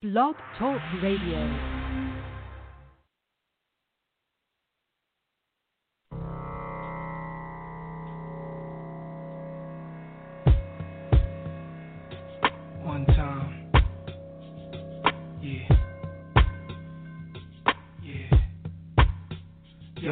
Blog Talk Radio.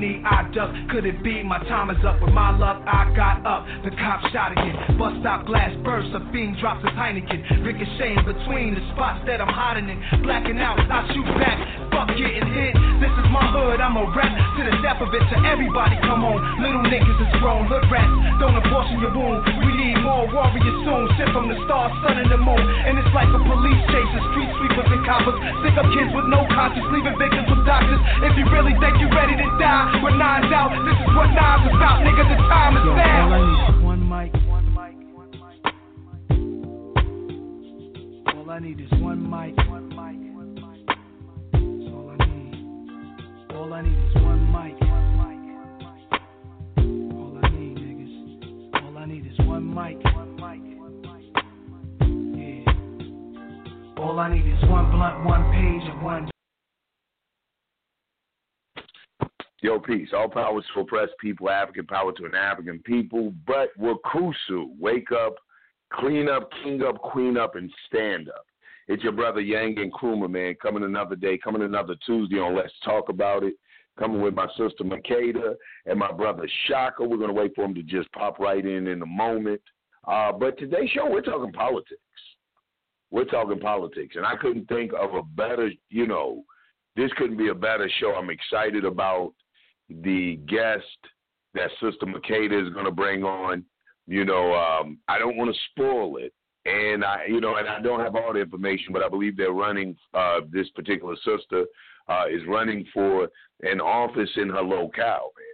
I duck. Could it be my time is up? With my luck, I got up. The cop shot again. Bust out glass burst. A fiend drops his Heineken. Ricocheting between the spots that I'm hiding in. Blacking out, I shoot back. Fuck getting hit. This is my hood. I'm a rap to the death of it. To everybody, come on. Little niggas is grown. Hood rats. Don't abortion your wound. We need more warriors soon. Sent from the stars, sun, and the moon. And it's like a police chase. The street sweepers and coppers. Stick up kids with no conscience. Leaving victims with doctors. If you really think you're ready to die, with nines out, this is what nines about. Nigga, the time is now. all I need is one mic, one mic, one mic. All I need is one mic, one mic, one mic. That's all I need. All I need is one mic, one mic, one mic. All I need, niggas. All I need is one mic, one mic, one mic. Yeah. All I need is one blunt, one page, and one Yo, peace. All powers to oppressed people, African power to an African people. But Wakusu, wake up, clean up, king up, queen up, and stand up. It's your brother Yang and Krumah, man. Coming another day, coming another Tuesday on Let's Talk About It. Coming with my sister Makeda and my brother Shaka. We're going to wait for him to just pop right in in a moment. Uh, but today's show, we're talking politics. We're talking politics. And I couldn't think of a better, you know, this couldn't be a better show. I'm excited about the guest that Sister Makeda is going to bring on. You know, um, I don't want to spoil it, and I, you know, and I don't have all the information, but I believe they're running. Uh, this particular sister uh, is running for an office in her locale, man.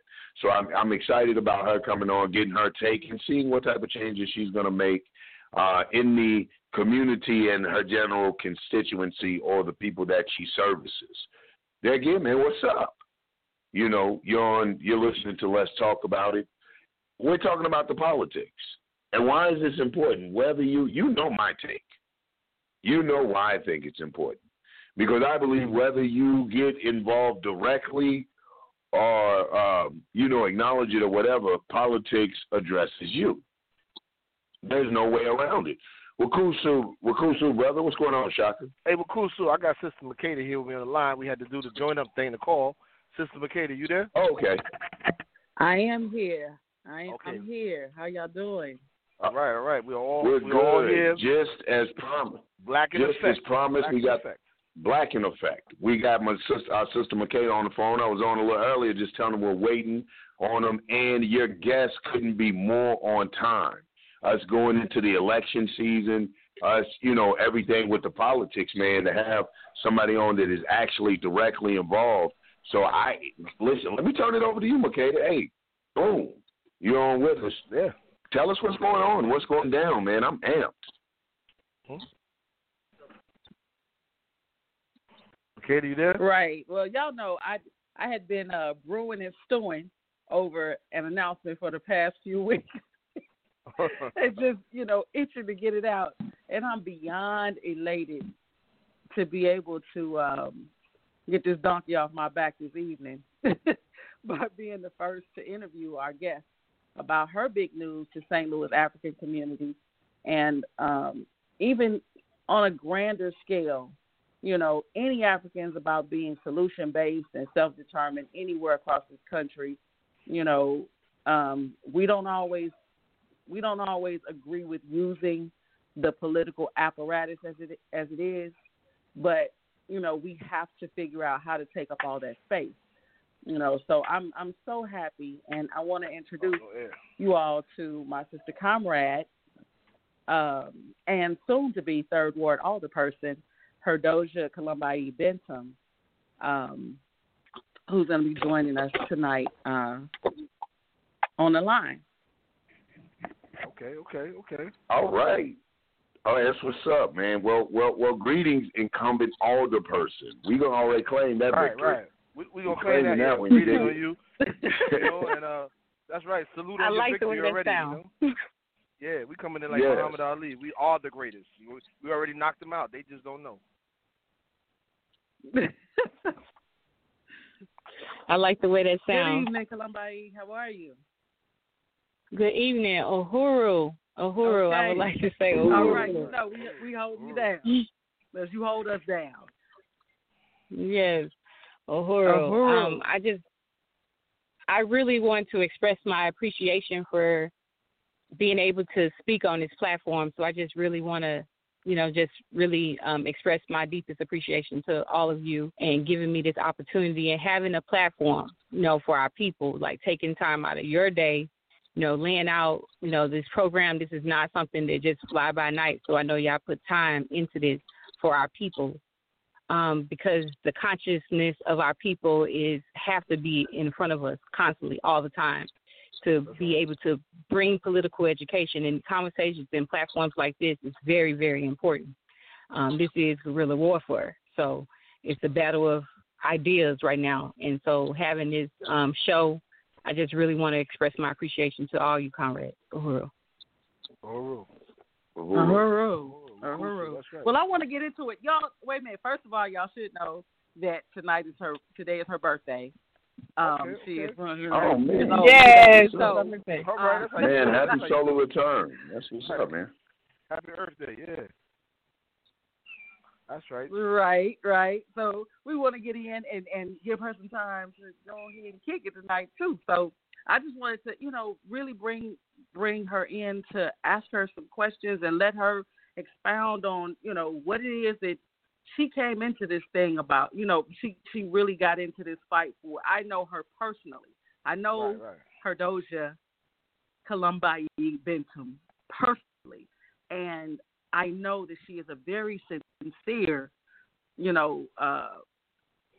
So I'm, I'm excited about her coming on, getting her take, and seeing what type of changes she's going to make uh, in the community and her general constituency or the people that she services. There again, man, what's up? You know, you're on, you're listening to Let's Talk About It. We're talking about the politics. And why is this important? Whether you, you know my take. You know why I think it's important. Because I believe whether you get involved directly or, um, you know, acknowledge it or whatever, politics addresses you. There's no way around it. Wakusu, Wakusu, brother, what's going on, Shaka? Hey, Wakusu, I got Sister Makeda here with me on the line. We had to do the join up thing to call. Sister McKay, are you there? Oh, okay. I am here. I am Okay. I'm here. How y'all doing? All right, all right. We're all We're we're all here. Just as promised. Black in effect. Just effect. as promised, Black we got effect. Black in effect. We got my sister, our sister McKay on the phone. I was on a little earlier, just telling them we're waiting on them, and your guest couldn't be more on time. Us going into the election season, us, you know, everything with the politics, man. To have somebody on that is actually directly involved. So I listen. Let me turn it over to you, Makeda. Hey, boom, you're on with us. Yeah. Tell us what's going on, what's going down, man. I'm amped. Makeda, you there? Right. Well, y'all know I I had been uh, brewing and stewing over an announcement for the past few weeks. it's just you know itching to get it out, and I'm beyond elated to be able to um, get this donkey off my back this evening by being the first to interview our guest about her big news to St. Louis African community, and um, even on a grander scale, you know, any Africans about being solution based and self determined anywhere across this country, you know, um, we don't always we don't always agree with using the political apparatus as it as it is, but you know, we have to figure out how to take up all that space. You know, so I'm I'm so happy, and I want to introduce Oh, yeah. you all to my sister comrade um, and soon to be third ward alderperson, Herdoja Columbi Bentham, um, who's going to be joining us tonight uh, on the line. Okay, okay, okay. All right. Oh, that's what's up, man. Well, well, well. Greetings, incumbent alder person. We gonna already claim that Right, victory. right. We we gonna You claim that. claiming that yeah. one, you Greetings did. on you. you know, and uh, that's right. Salute on I your like the victory way that already. sounds. You know? Yeah, we coming in like Yes. Muhammad Ali. We are the greatest. We- We already knocked them out. They just don't know. I like the way that sounds. Good sounds. evening, Columbi. How are you? Good evening, Uhuru. Uhuru. I would like to say Uhuru. All right, know we we hold you down. As you hold us down. Yes, Uhuru. Uhuru. Um, I just, I really want to express my appreciation for being able to speak on this platform. So I just really want to, you know, just really um, express my deepest appreciation to all of you and giving me this opportunity and having a platform, you know, for our people, like taking time out of your day. You know, laying out, you know, this program. This is not something that just fly by night. So I know y'all put time into this for our people um, because the consciousness of our people is have to be in front of us constantly, all the time, to be able to bring political education and conversations and platforms like this is very, very important. Um, this is guerrilla warfare, so it's a battle of ideas right now, and so having this um, show, I just really want to express my appreciation to all you comrades. Uhuru. Uhuru. Uhuru. Uhuru. Uhuru. That's right. Well, I want to get into it, y'all. Wait a minute. First of all, y'all should know that tonight is her. Today is her birthday. Um, Okay, she is okay. one hundred Oh, man. years old. Yes. So, All right, that's Man, happy how you- solar return. That's what's up, man. Happy Earth Day. Yeah. That's right. Right, right. So we want to get in and and give her some time to go ahead and kick it tonight too. So I just wanted to, you know, really bring bring her in to ask her some questions and let her expound on, you know, what it is that she came into this thing about. You know, she she really got into this fight for. I know her personally. I know Right, right. her Doja Columbi Bentham personally. And I know that she is a very sincere, you know, uh,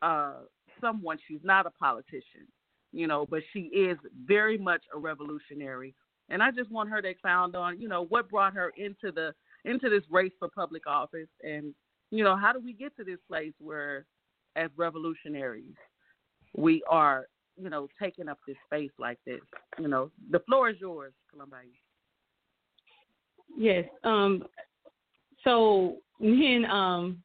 uh, someone. She's not a politician, you know, but she is very much a revolutionary. And I just want her to expound on, you know, what brought her into the into this race for public office, and you know, how do we get to this place where, as revolutionaries, we are, you know, taking up this space like this. You know, the floor is yours, Columbine. Yes. Um. So me and um,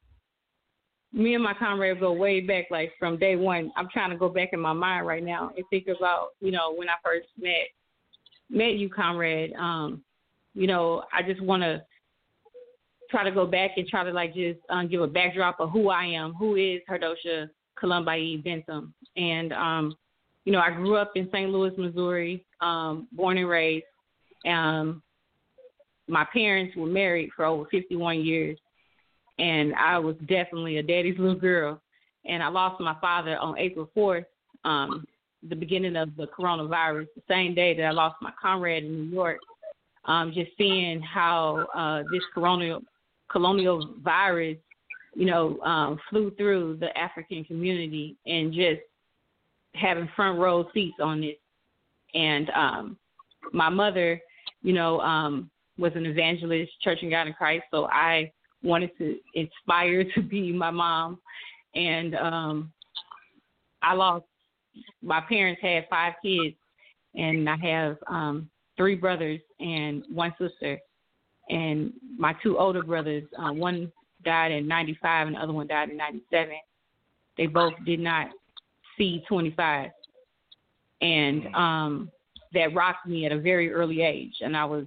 me and my comrade go way back, like from day one. I'm trying to go back in my mind right now and think about, you know, when I first met met you, comrade. Um, you know, I just want to try to go back and try to like just um, give a backdrop of who I am, who is Herdosha Columbi Bentham, and um, you know, I grew up in St. Louis, Missouri, um, born and raised. Um, my parents were married for over 51 years, and I was definitely a daddy's little girl. And I lost my father on April 4th, um, the beginning of the coronavirus, the same day that I lost my comrade in New York. Um, just seeing how uh, this colonial colonial virus, you know, um, flew through the African community, and just having front row seats on this. And um, my mother, you know, um, was an evangelist, Church and God in Christ. So I wanted to inspire to be my mom. And um, I lost, my parents had five kids, and I have um, three brothers and one sister. And my two older brothers, uh, one died in 95 and the other one died in 97. They both did not see 25. And um, that rocked me at a very early age. And I was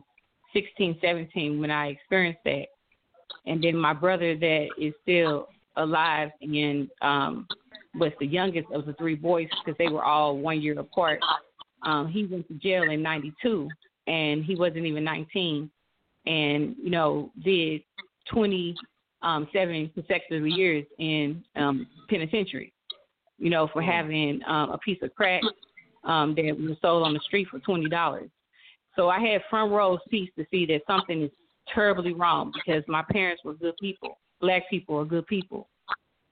16, 17 when I experienced that. And then my brother that is still alive and um, was the youngest of the three boys because they were all one year apart. Um, he went to jail in 92 and he wasn't even 19 and, you know, did 27 um, consecutive years in um, penitentiary, you know, for having um, a piece of crack um, that was sold on the street for $20. So I had front row seats to see that something is terribly wrong because my parents were good people black people are good people,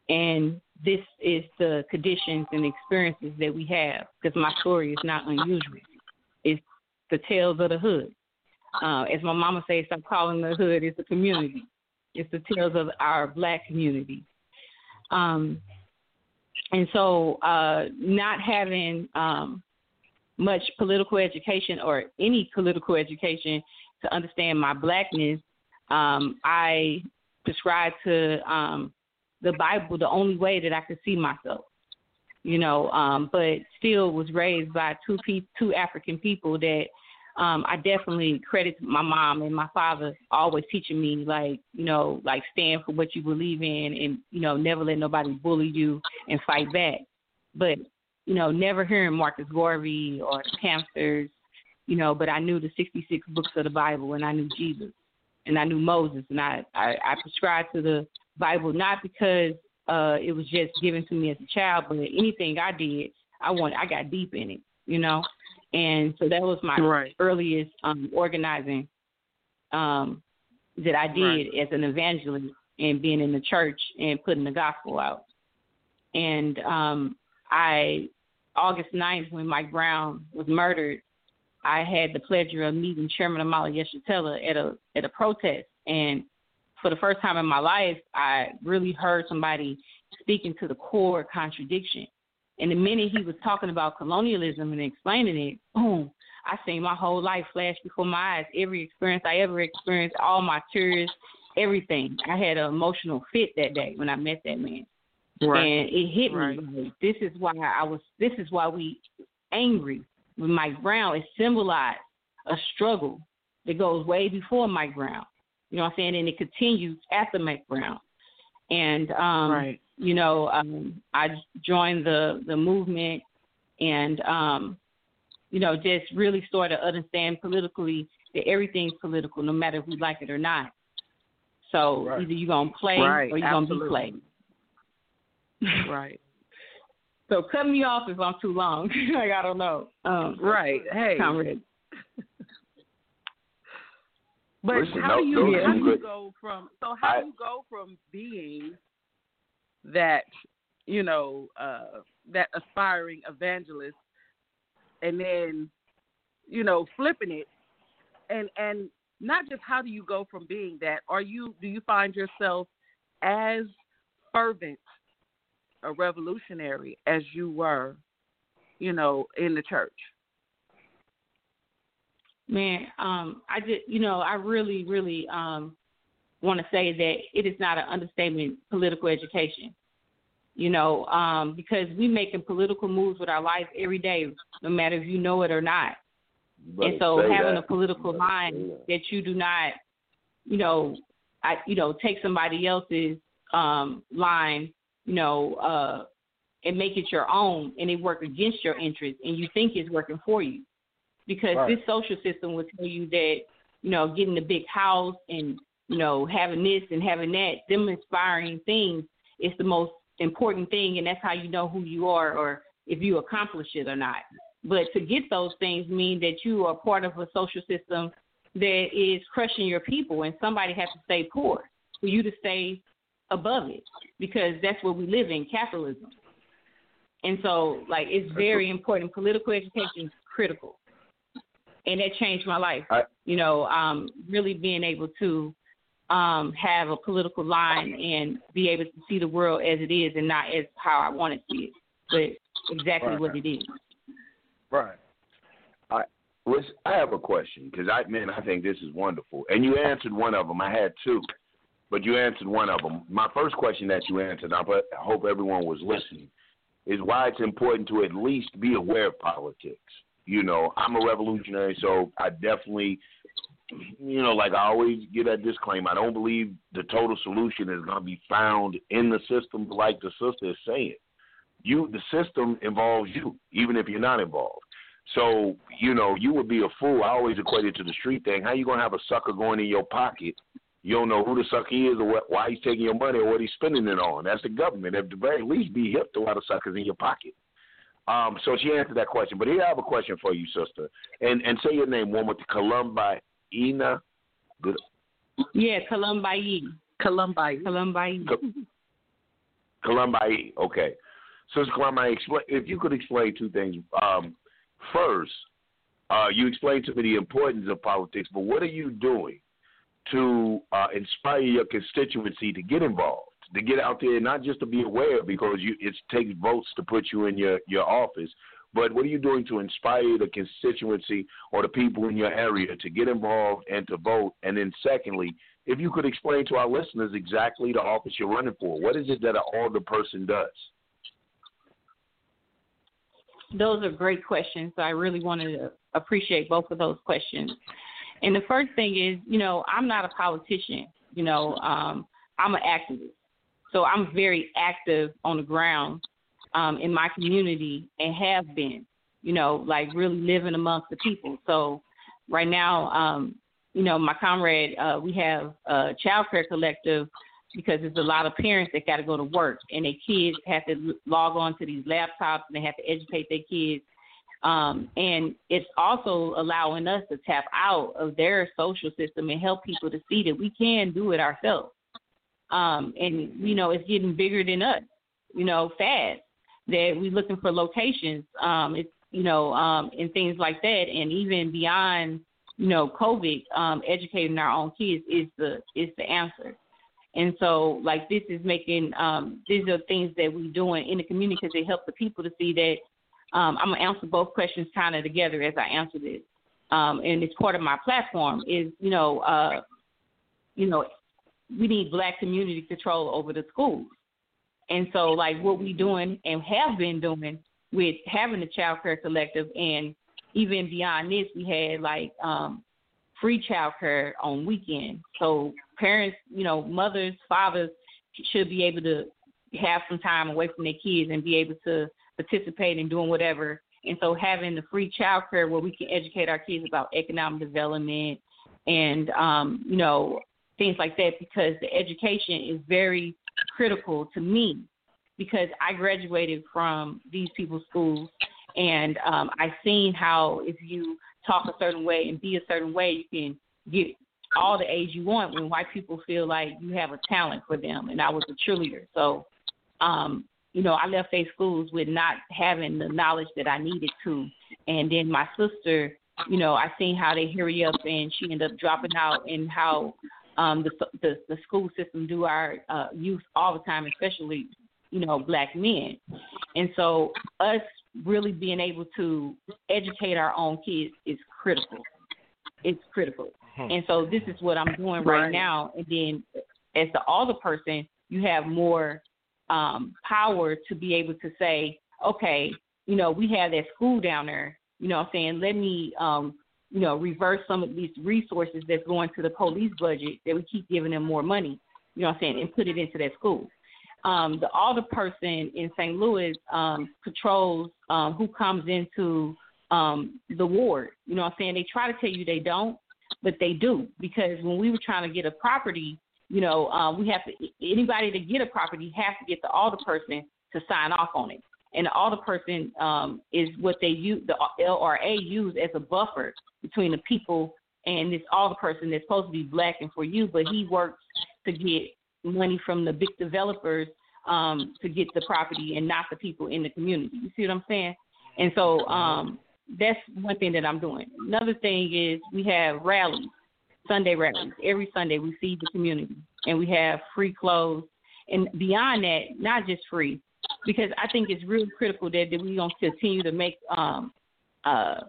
and this is the conditions and experiences that we have. Because my story is not unusual; it's the tales of the hood. Uh, as my mama says, I'm calling the hood. It's the community. It's the tales of our black community. Um, and so, uh, not having um, much political education or any political education to understand my blackness, um, I prescribed to um, the Bible the only way that I could see myself. You know, um, but still was raised by two pe- two African people that um, I definitely credit my mom and my father always teaching me like, you know, like stand for what you believe in and, you know, never let nobody bully you and fight back. But, you know, never hearing Marcus Garvey or the Panthers, you know, but I knew the 66 books of the Bible and I knew Jesus and I knew Moses and I, I, I prescribed to the Bible not because uh, it was just given to me as a child, but anything I did, I want, I got deep in it, you know? and so that was my right. earliest um, organizing um, that I did right. as an evangelist and being in the church and putting the gospel out. And um, I, August 9th, when Mike Brown was murdered, I had the pleasure of meeting Chairman Omali Yeshitela at a at a protest, and for the first time in my life, I really heard somebody speaking to the core contradiction and the minute he was talking about colonialism and explaining it, boom, I seen my whole life flash before my eyes. Every experience I ever experienced, all my tears, everything. I had an emotional fit that day when I met that man. Right. And it hit right. me. Like, this is why I was. This is why we angry with Mike Brown. It symbolized a struggle that goes way before Mike Brown. You know what I'm saying? And it continues after Mike Brown. And um, right you know, um, I joined the the movement, and um, you know, just really started to understand politically that everything's political, no matter if we like it or not. So right. either you're gonna play or you're Absolutely. gonna be played. Right. So cut me off if I'm too long. like I don't know. Um, right. Hey. Comrade. But Listen, how no, do you how do you go from so how I- do you go from being that you know uh that aspiring evangelist and then you know flipping it and and not just how do you go from being that are you do you find yourself as fervent a revolutionary as you were you know in the church Man, um, I just you know, I really, really um want to say that it is not an understatement political education. You know, um, because we making political moves with our life every day, no matter if you know it or not. Better and so say having that. a political Better line say that. that you do not, you know, I you know, take somebody else's um line, you know, uh and make it your own and it work against your interest, and you think it's working for you. Because Right. this social system will tell you that, you know, getting a big house and, you know, having this and having that, them inspiring things is the most important thing and that's how you know who you are or if you accomplish it or not. But to get those things mean that you are part of a social system that is crushing your people and somebody has to stay poor for you to stay above it because that's what we live in, capitalism. And so like it's very important. Political education is critical. And that changed my life. I- you know, um, really being able to um, have a political line and be able to see the world as it is and not as how I want to see it, but exactly Right. what it is. Right. I listen, I have a question because I man, I think this is wonderful, and you answered one of them. I had two, but you answered one of them. My first question that you answered, I hope everyone was listening, is why it's important to at least be aware of politics. You know, I'm a revolutionary, so I definitely, you know, like I always give that disclaimer. I don't believe the total solution is going to be found in the system, like the sister is saying. You, the system involves you, even if you're not involved. So, you know, you would be a fool. I always equate it to the street thing. How you gonna have a sucker going in your pocket? You don't know who the sucker is or what, why he's taking your money or what he's spending it on. That's the government. At the very least, be hip to why the sucker's in your pocket. Um, so she answered that question. But here I have a question for you, sister. And and say your name one more time. Columba Ina. Good. Yeah, Columbi. Columbi. Columbi. Columbi. Okay. So, Columbi, explain, if you could explain two things. Um, first, uh, you explained to me the importance of politics, but what are you doing to uh, inspire your constituency to get involved, to get out there, not just to be aware because you, it takes votes to put you in your, your office, but what are you doing to inspire the constituency or the people in your area to get involved and to vote? And then, secondly, if you could explain to our listeners exactly the office you're running for, what is it that an alder person does? Those are great questions. I really want to appreciate both of those questions. And the first thing is, you know, I'm not a politician. You know, um, I'm an activist. So I'm very active on the ground um, in my community and have been, you know, like really living amongst the people. So right now, um, you know, my comrade, uh, we have a child care collective because there's a lot of parents that got to go to work and their kids have to log on to these laptops and they have to educate their kids. Um, and it's also allowing us to tap out of their social system and help people to see that we can do it ourselves. Um, and you know, it's getting bigger than us, you know, fast that we're looking for locations, um, it's you know, um, and things like that, and even beyond, you know, COVID, um, educating our own kids is the is the answer. And so, like this is making um, these are things that we're doing in the community because they help the people to see that. Um, I'm gonna answer both questions kind of together as I answer this, um, and it's part of my platform. Is you know, uh, you know, we need Black community control over the schools. And so, like what we doing and have been doing with having the child care collective, and even beyond this, we had like um, free child care on weekends. So parents, you know, mothers, fathers should be able to have some time away from their kids and be able to participate in doing whatever. And so having the free child care where we can educate our kids about economic development and um, you know, things like that because the education is very critical to me because I graduated from these people's schools and um, I've seen how if you talk a certain way and be a certain way, you can get all the age you want when white people feel like you have a talent for them. And I was a cheerleader. So, um, you know, I left these schools with not having the knowledge that I needed to. And then my sister, you know, I seen how they hurry up and she ended up dropping out and how um, the, the the school system do our uh, youth all the time, especially you know black men. And so us really being able to educate our own kids is critical. It's critical. Hmm. And so this is what I'm doing right, right now. And then as the alder person, you have more um, power to be able to say, okay, you know, we have that school down there. You know, I'm saying, let me um, you know, reverse some of these resources that's going to the police budget that we keep giving them more money, you know what I'm saying, and put it into that school. Um, the person in St. Louis um, controls um, who comes into um, the ward. You know what I'm saying? They try to tell you they don't, but they do because when we were trying to get a property, you know, uh, we have to anybody to get a property has to get the alder person to sign off on it and the alder person um, is what they use the LRA use as a buffer between the people and this alder person that's supposed to be black and for you, but he works to get money from the big developers um, to get the property and not the people in the community. You see what I'm saying? And so um, that's one thing that I'm doing. Another thing is we have rallies, Sunday rallies. Every Sunday we feed the community, and we have free clothes. And beyond that, not just free, because I think it's really critical that, that we don't continue to make um uh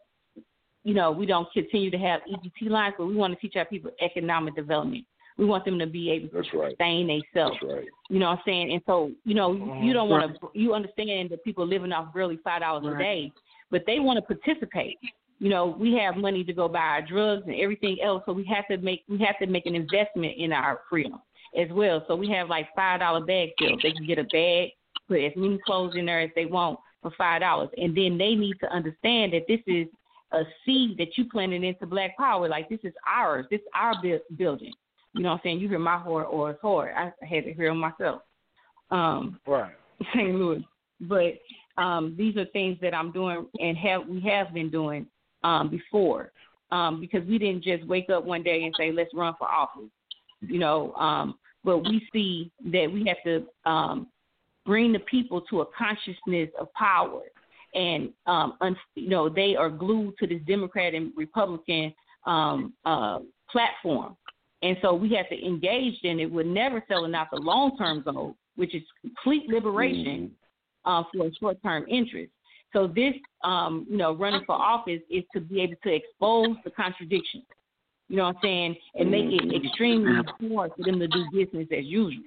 you know, we don't continue to have EBT lines, but we want to teach our people economic development. We want them to be able to That's right. sustain themselves. Right. You know what I'm saying? And so, you know, Mm-hmm. you don't want to. You understand that people living off barely five dollars a day, but they want to participate. You know, we have money to go buy our drugs and everything else, so we have to make we have to make an investment in our freedom as well. So we have like five dollar bag sales. They can get a bag, put as many clothes in there as they want for five dollars, and then they need to understand that this is a seed that you planted into Black Power. Like this is ours. This is our bu- building. You know what I'm saying? You hear my horror or it's horror. I had to hear it myself. Um, Right. St. Louis. But um, these are things that I'm doing and have we have been doing um, before um, because we didn't just wake up one day and say let's run for office. You know, um, but we see that we have to um, bring the people to a consciousness of power. And um, un- you know they are glued to this Democrat and Republican um, uh, platform, and so we have to engage in it. We're never selling out the long term goal, which is complete liberation mm-hmm. uh, for a short term interest. So this, um, you know, running for office is to be able to expose the contradictions. You know what I'm saying, and make it mm-hmm. extremely hard for them to do business as usual.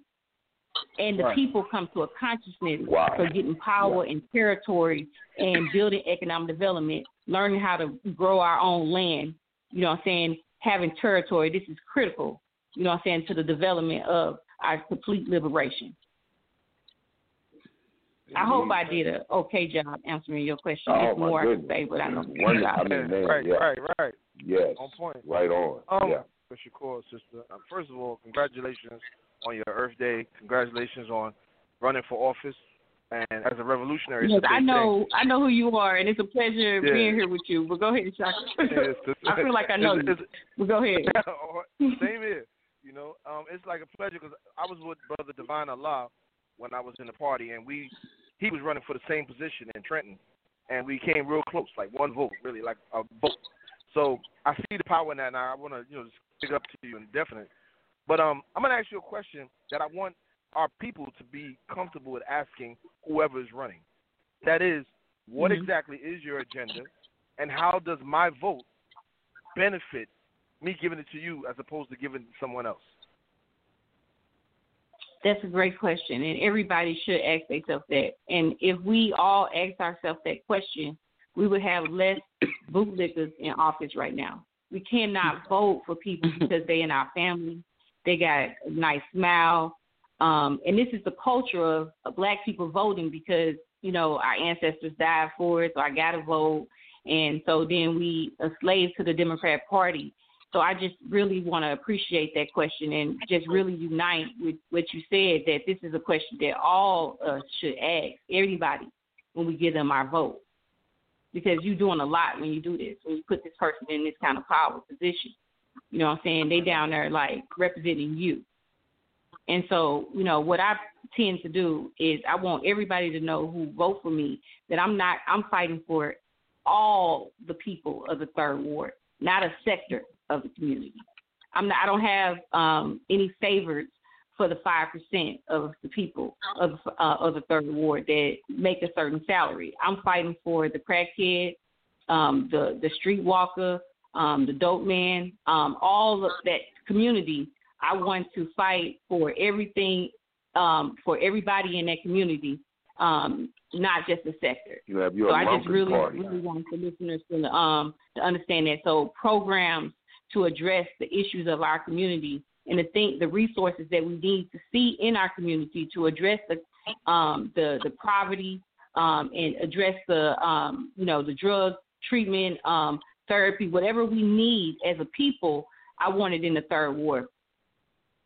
And the right. people come to a consciousness wow. for getting power and territory and building economic development, learning how to grow our own land. You know what I'm saying, having territory. This is critical. You know what I'm saying to the development of our complete liberation. I hope I did a okay job answering your question. Oh, There's more goodness. I can say, but I know. One, I mean, man, right, yeah. right, right. Yes. On point. Right on. Um, yeah. Shakur, sister. Uh, first of all, congratulations on your Earth Day. Congratulations on running for office. And as a revolutionary, yes, I know, thing. I know who you are, and it's a pleasure yeah. being here with you. But go ahead, Shaka. Yes, I feel like I know it's, you. It's, but go ahead. Same here. You know, um, it's like a pleasure because I was with Brother Divine Allah when I was in the party, and we he was running for the same position in Trenton, and we came real close, like one vote, really, like a vote. So I see the power in that, and I want to, you know, just pick up to you in definite. But um, I'm gonna ask you a question that I want our people to be comfortable with asking whoever is running. That is, what mm-hmm. exactly is your agenda, and how does my vote benefit me giving it to you as opposed to giving it to someone else? That's a great question, and everybody should ask themselves that. And if we all ask ourselves that question, we would have less bootlickers in office right now. We cannot vote for people because they in our family, they got a nice smile, um, and this is the culture of, of black people voting because you know our ancestors died for it, so I got to vote, and so then we a slave to the Democrat Party. So I just really want to appreciate that question and just really unite with what you said that this is a question that all uh, should ask everybody when we give them our vote. Because you're doing a lot when you do this, when you put this person in this kind of power position. You know what I'm saying? They down there like representing you. And so, you know, what I tend to do is I want everybody to know who vote for me that I'm not I'm fighting for all the people of the third ward, not a sector of the community. I'm not, I don't have um, any favorites for the five percent of the people of uh, of the third ward that make a certain salary. I'm fighting for the crackhead, um, the the streetwalker, um, the dope man, um, all of that community. I want to fight for everything um, for everybody in that community, um, not just the sector. You have your so I just really, party. really want the listeners to um to understand that. So programs to address the issues of our community and to think the resources that we need to see in our community to address the um, the, the poverty um, and address the um, you know the drug treatment um, therapy whatever we need as a people I want it in the third ward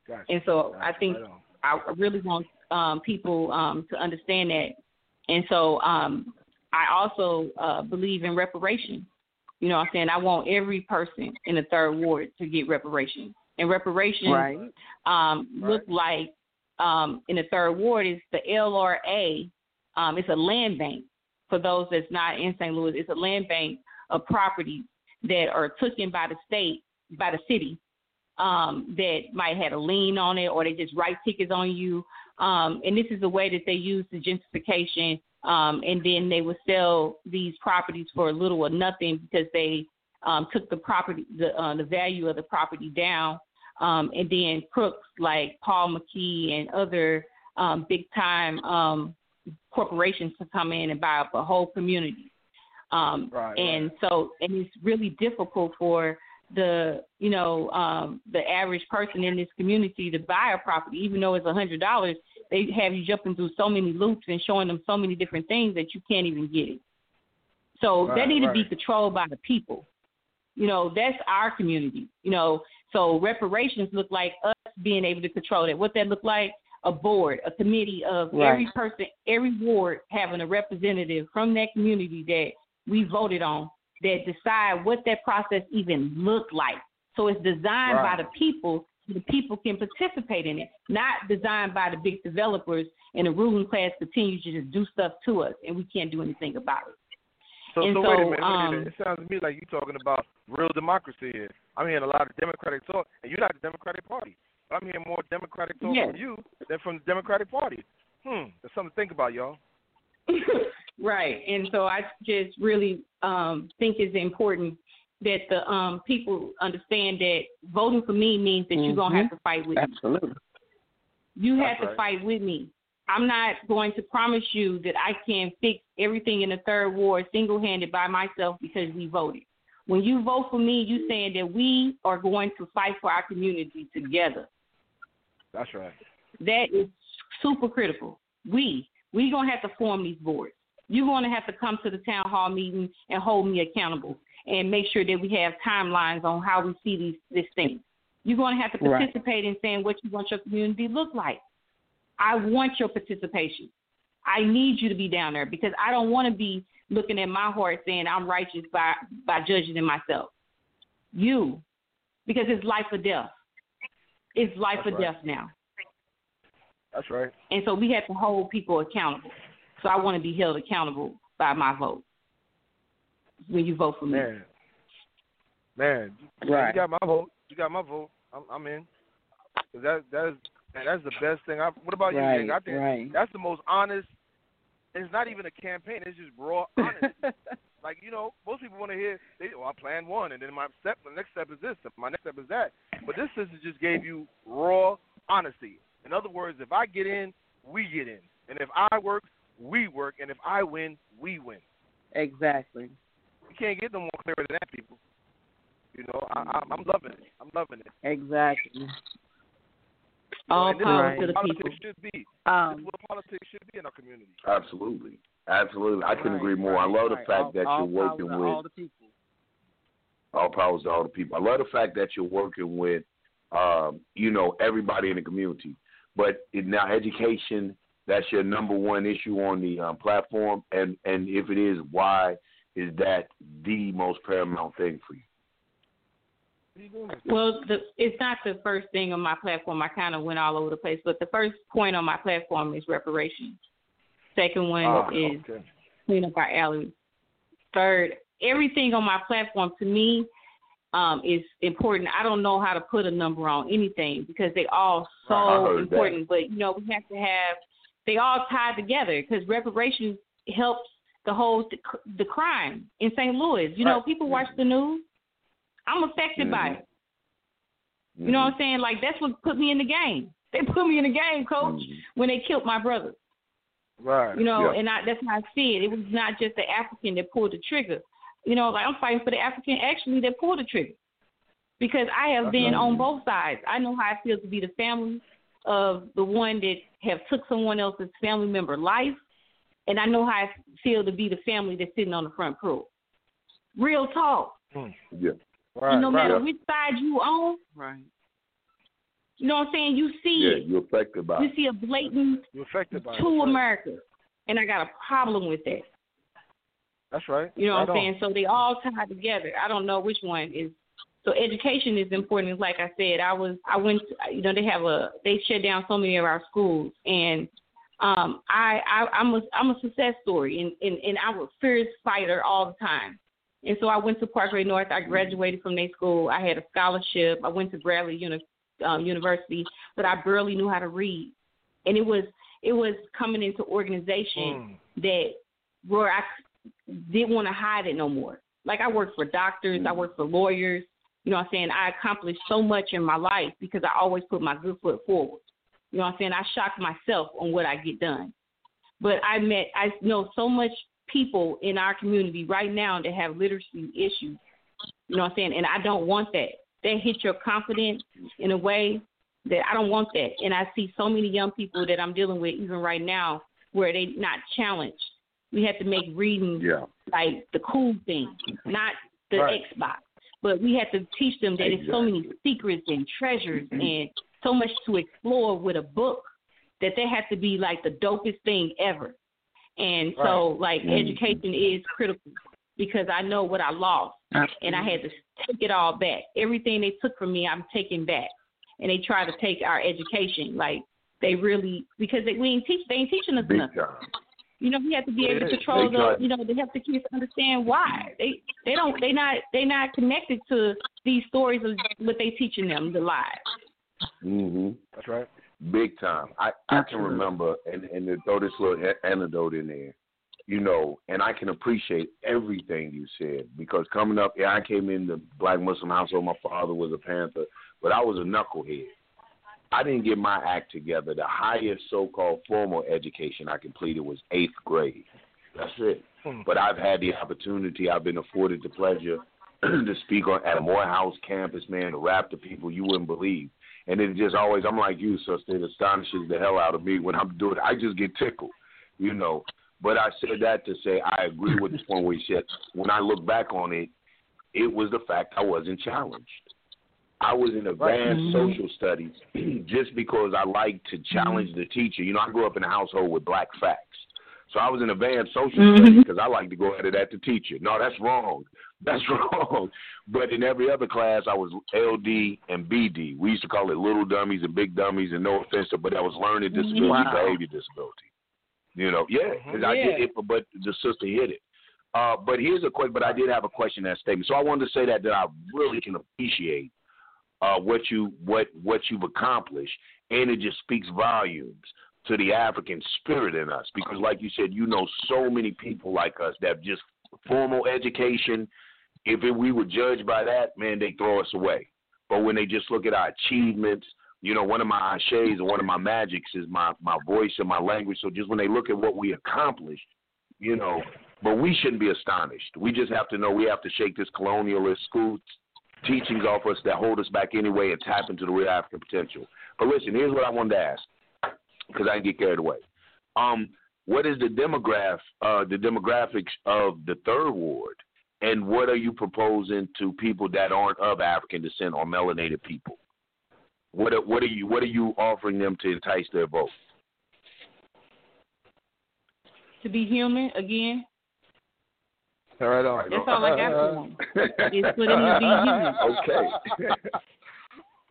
gotcha. and so gotcha. I think right I really want um, people um, to understand that and so um, I also uh, believe in reparations you know what I'm saying? I want every person in the third ward to get reparations. And reparations right. um, right. look like um, in the third ward is the LRA. Um, it's a land bank. For those that's not in St. Louis, it's a land bank of properties that are taken by the state, by the city, um, that might have a lien on it or they just write tickets on you. Um, and this is a way that they use the gentrification um, and then they would sell these properties for little or nothing because they um, took the property, the uh, the value of the property down, um, and then crooks like Paul McKee and other um, big time um, corporations to come in and buy up a whole community. Um, right, and right. so, and it's really difficult for the you know um, the average person in this community to buy a property, even though it's a hundred dollars they have you jumping through so many loops and showing them so many different things that you can't even get it. So right, that need right. to be controlled by the people. You know, that's our community. You know, so reparations look like us being able to control that. What that look like? A board, a committee of right. every person, every ward having a representative from that community that we voted on that decide what that process even looked like. So it's designed by the people the people can participate in it, not designed by the big developers and the ruling class continues to just do stuff to us and we can't do anything about it. So, And so, wait a minute, um. It sounds to me like you're talking about real democracy here. I'm hearing a lot of Democratic talk, and you're not the Democratic Party. But I'm hearing more Democratic talk Yes. from you than from the Democratic Party. Hmm, that's something to think about, y'all. right. And so I just really um, think it's important that the um, people understand that voting for me means that you're gonna have to fight with me. Absolutely. You have That's to right. fight with me. I'm not going to promise you that I can fix everything in the third ward single handed by myself because we voted. When you vote for me, you saying that we are going to fight for our community together. That's right. That is super critical. We we gonna have to form these boards. You're gonna have to come to the town hall meeting and hold me accountable and make sure that we have timelines on how we see these this thing. You're gonna have to Right. participate in saying what you want your community to look like. I want your participation. I need you to be down there because I don't want to be looking at my heart saying I'm righteous by by judging in myself. You, because it's life or death. It's life That's or right. death now. That's right. And so we have to hold people accountable. So I want to be held accountable by my vote when you vote for me. Man, man, you, Right. you got my vote. You got my vote. I'm, I'm in. 'Cause That that's man, that's the best thing. I. What about Right, you, King? I think right. that's the most honest. It's not even a campaign. It's just raw honesty. like you know, most people want to hear, they, "Oh, I plan one, and then my step, the next step is this, my next step is that." But this system just gave you raw honesty. In other words, if I get in, we get in, and if I work, we work, and if I win, we win. exactly. You can't get no more clearer than that, people. You know, I, I, I'm loving it. I'm loving it. Exactly. You know, All and power is to the politics people. should be. This is Um, what politics should be in our community. Absolutely. Absolutely. I couldn't right, agree more. right, I love the right. fact all, that all you're working with all the people. all powers to all the people. I love the fact that you're working with, um, you know, everybody in the community. But it, now, education that's your number one issue on the um, platform, and and if it is, why is that the most paramount thing for you? What are you doing? Well, the, it's not the first thing on my platform. I kind of went all over the place, but the first point on my platform is reparations. Second one Ah, is okay. clean up our alleys. Third, everything on my platform to me um, is important. I don't know how to put a number on anything because they all so heard that. important. But you know, we have to have they all tied together because reparations helps the whole the crime in St. Louis. You know, Right. people watch the news. I'm affected by Mhm. it. You know what I'm saying? Like that's what put me in the game. They put me in the game, coach, Mhm. when they killed my brother. Right. You know, Yeah. and I, that's how I see it. It was not just the African that pulled the trigger. You know, like I'm fighting for the African actually that pulled the trigger. Because I have That's been on both sides. I know how it feels to be the family of the one that have took someone else's family member life, and I know how I feel to be the family that's sitting on the front row. Real talk. Hmm. Yeah. Right. and no right. matter which side you on, Right. you know what I'm saying, you see Yeah, you're affected by You see a blatant You're affected by it. to America. And I got a problem with that. That's right. You know right what I'm on. saying? So they all tie together. I don't know which one is. So education is important. Like I said, I was I went. To, you know they have a they shut down so many of our schools, and um I, I I'm a I'm a success story, and and and I was a fierce fighter all the time. And so I went to Parkway North. I graduated from their school. I had a scholarship. I went to Bradley Uni, um, University, but I barely knew how to read. And it was it was coming into organization Mm. that where I didn't want to hide it no more. Like I worked for doctors, I worked for lawyers. You know what I'm saying? I accomplished so much in my life because I always put my good foot forward. You know what I'm saying? I shock myself on what I get done. But I met I know so much people in our community right now that have literacy issues. You know what I'm saying? And I don't want that. That hits your confidence in a way that I don't want that. And I see so many young people that I'm dealing with even right now where they not challenged. We have to make reading Yeah. like the cool thing, not the Right. Xbox. But we have to teach them that there's so many secrets and treasures mm-hmm. and so much to explore with a book that they have to be like the dopest thing ever. And so, like, Mhm. education is critical because I know what I lost and I had to take it all back. Everything they took from me, I'm taking back. and they try to take our education. Like they really because they, we ain't teach they ain't teaching us Big nothing. time. You know, we have to be able to control the. You know, they have the kids understand why they they don't they not they not connected to these stories of what they teaching them the lies. Hmm That's right. Big time. I I can remember, and and to throw this little a- anecdote in there, you know, and I can appreciate everything you said because coming up, yeah, I came in the black Muslim household. My father was a Panther, but I was a knucklehead. I didn't get my act together. The highest so-called formal education I completed was eighth grade. That's it. Hmm. But I've had the opportunity. I've been afforded the pleasure to speak on at a Morehouse campus, man, to rap to people you wouldn't believe. And it just always, I'm like you, sister. It astonishes the hell out of me when I'm doing. it. I just get tickled, you know. But I said that to say I agree with this point where he said when I look back on it, it was the fact I wasn't challenged. I was in advanced Mhm. social studies just because I like to challenge the teacher. You know, I grew up in a household with black facts. So I was in advanced social Mhm. studies because I like to go at it at the teacher. No, that's wrong. That's wrong. But in every other class, I was LD and BD. We used to call it little dummies and big dummies, and no offense, to- but I was learning disability, Wow. behavior disability. You know, yeah, Mhm. I did it, but the sister hit it. Uh, but here's a question. But I did have a question in that statement. So I wanted to say that that I really can appreciate uh, what you what what you've accomplished, and it just speaks volumes to the African spirit in us. Because, like you said, you know so many people like us that have just formal education. If it, we were judged by that, man, they throw us away. But when they just look at our achievements, you know, one of my shades and one of my magics is my my voice and my language. So just when they look at what we accomplished, you know, but we shouldn't be astonished. We just have to know we have to shake this colonialist school teachings off us that hold us back anyway and tap into the real African potential. But listen, here's what I wanted to ask because I get carried away. Um, what is the demograph, uh, the demographics of the third ward, and what are you proposing to people that aren't of African descent or melanated people? What are, what are you what are you offering them to entice their vote? To be human again, All right on. that's all I got for them. It's for them to be human. Okay.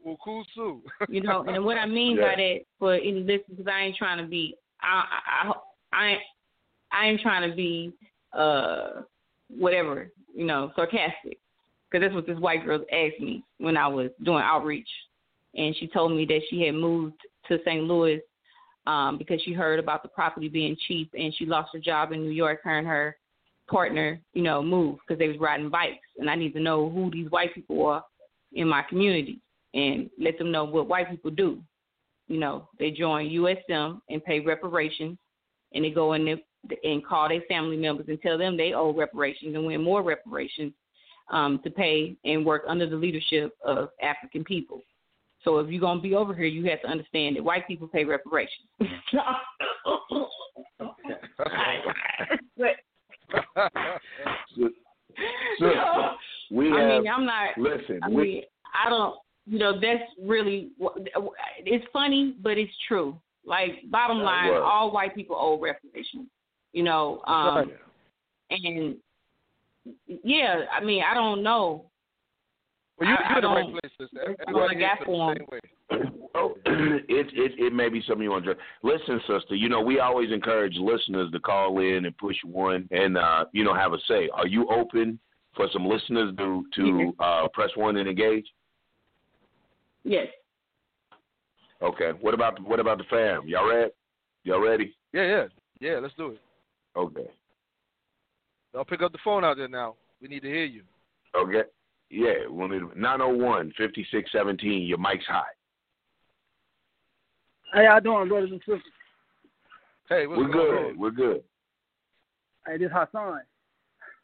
well, cool, Sue. You know, and what I mean Yeah. by that for any listeners, because I ain't trying to be, I, I, I, I, I ain't trying to be, uh, whatever, you know, sarcastic. Because that's what this white girl asked me when I was doing outreach, and she told me that she had moved to St. Louis um, because she heard about the property being cheap, and she lost her job in New York. Her and her partner, you know, moved because they was riding bikes, and I need to know who these white people are in my community and let them know what white people do. You know, they join USM and pay reparations, and they go in there and call their family members and tell them they owe reparations and win more reparations um, to pay and work under the leadership of African people. So if you're gonna be over here, you have to understand that white people pay reparations. but So, we have I mean, I'm not. listen. I we, I don't. You know, that's really. It's funny, but it's true. Like bottom line, all white people owe reparations. You know, um, and yeah, I mean, I don't know. Well, you, I- I you're in the right place, sister. Everybody all I got is for the 'em. same way. Oh, it, it it may be something you want to listen, sister. You know, we always encourage listeners to call in and push one and uh, you know have a say. Are you open for some listeners to to uh, press one and engage? Yes. Okay. What about what about the fam? Y'all ready? Y'all ready? Yeah, yeah, yeah. Let's do it. Okay. I'll pick up the phone out there now. We need to hear you. Okay. Yeah. One nine zero one fifty six seventeen. Your mic's hot. Hey how y'all doing, brothers and sisters? Hey, what's We're good. on? We're good. Hey, this Hassan.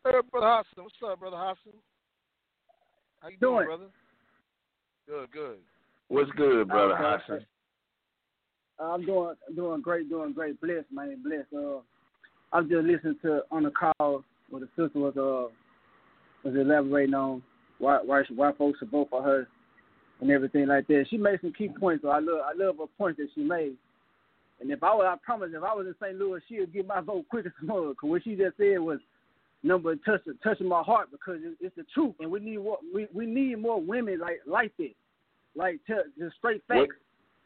Hey, brother Hassan. What's up, brother Hassan? How you doing, Doing? brother? Good, good. What's good, brother Okay. Hassan? I'm doing doing great, doing great. Blessed, man, blessed. Uh, I'm just listening to on the call where the sister was uh was elaborating on why why she, why folks should vote for her and everything like that. She made some key points. So I love I love her points that she made. And if I was, I promise, if I was in St. Louis, she would get my vote quicker than her. Cause what she just said was number touching touching my heart because it, it's the truth, and we need what we we need more women like like that. like tell, just straight facts, What-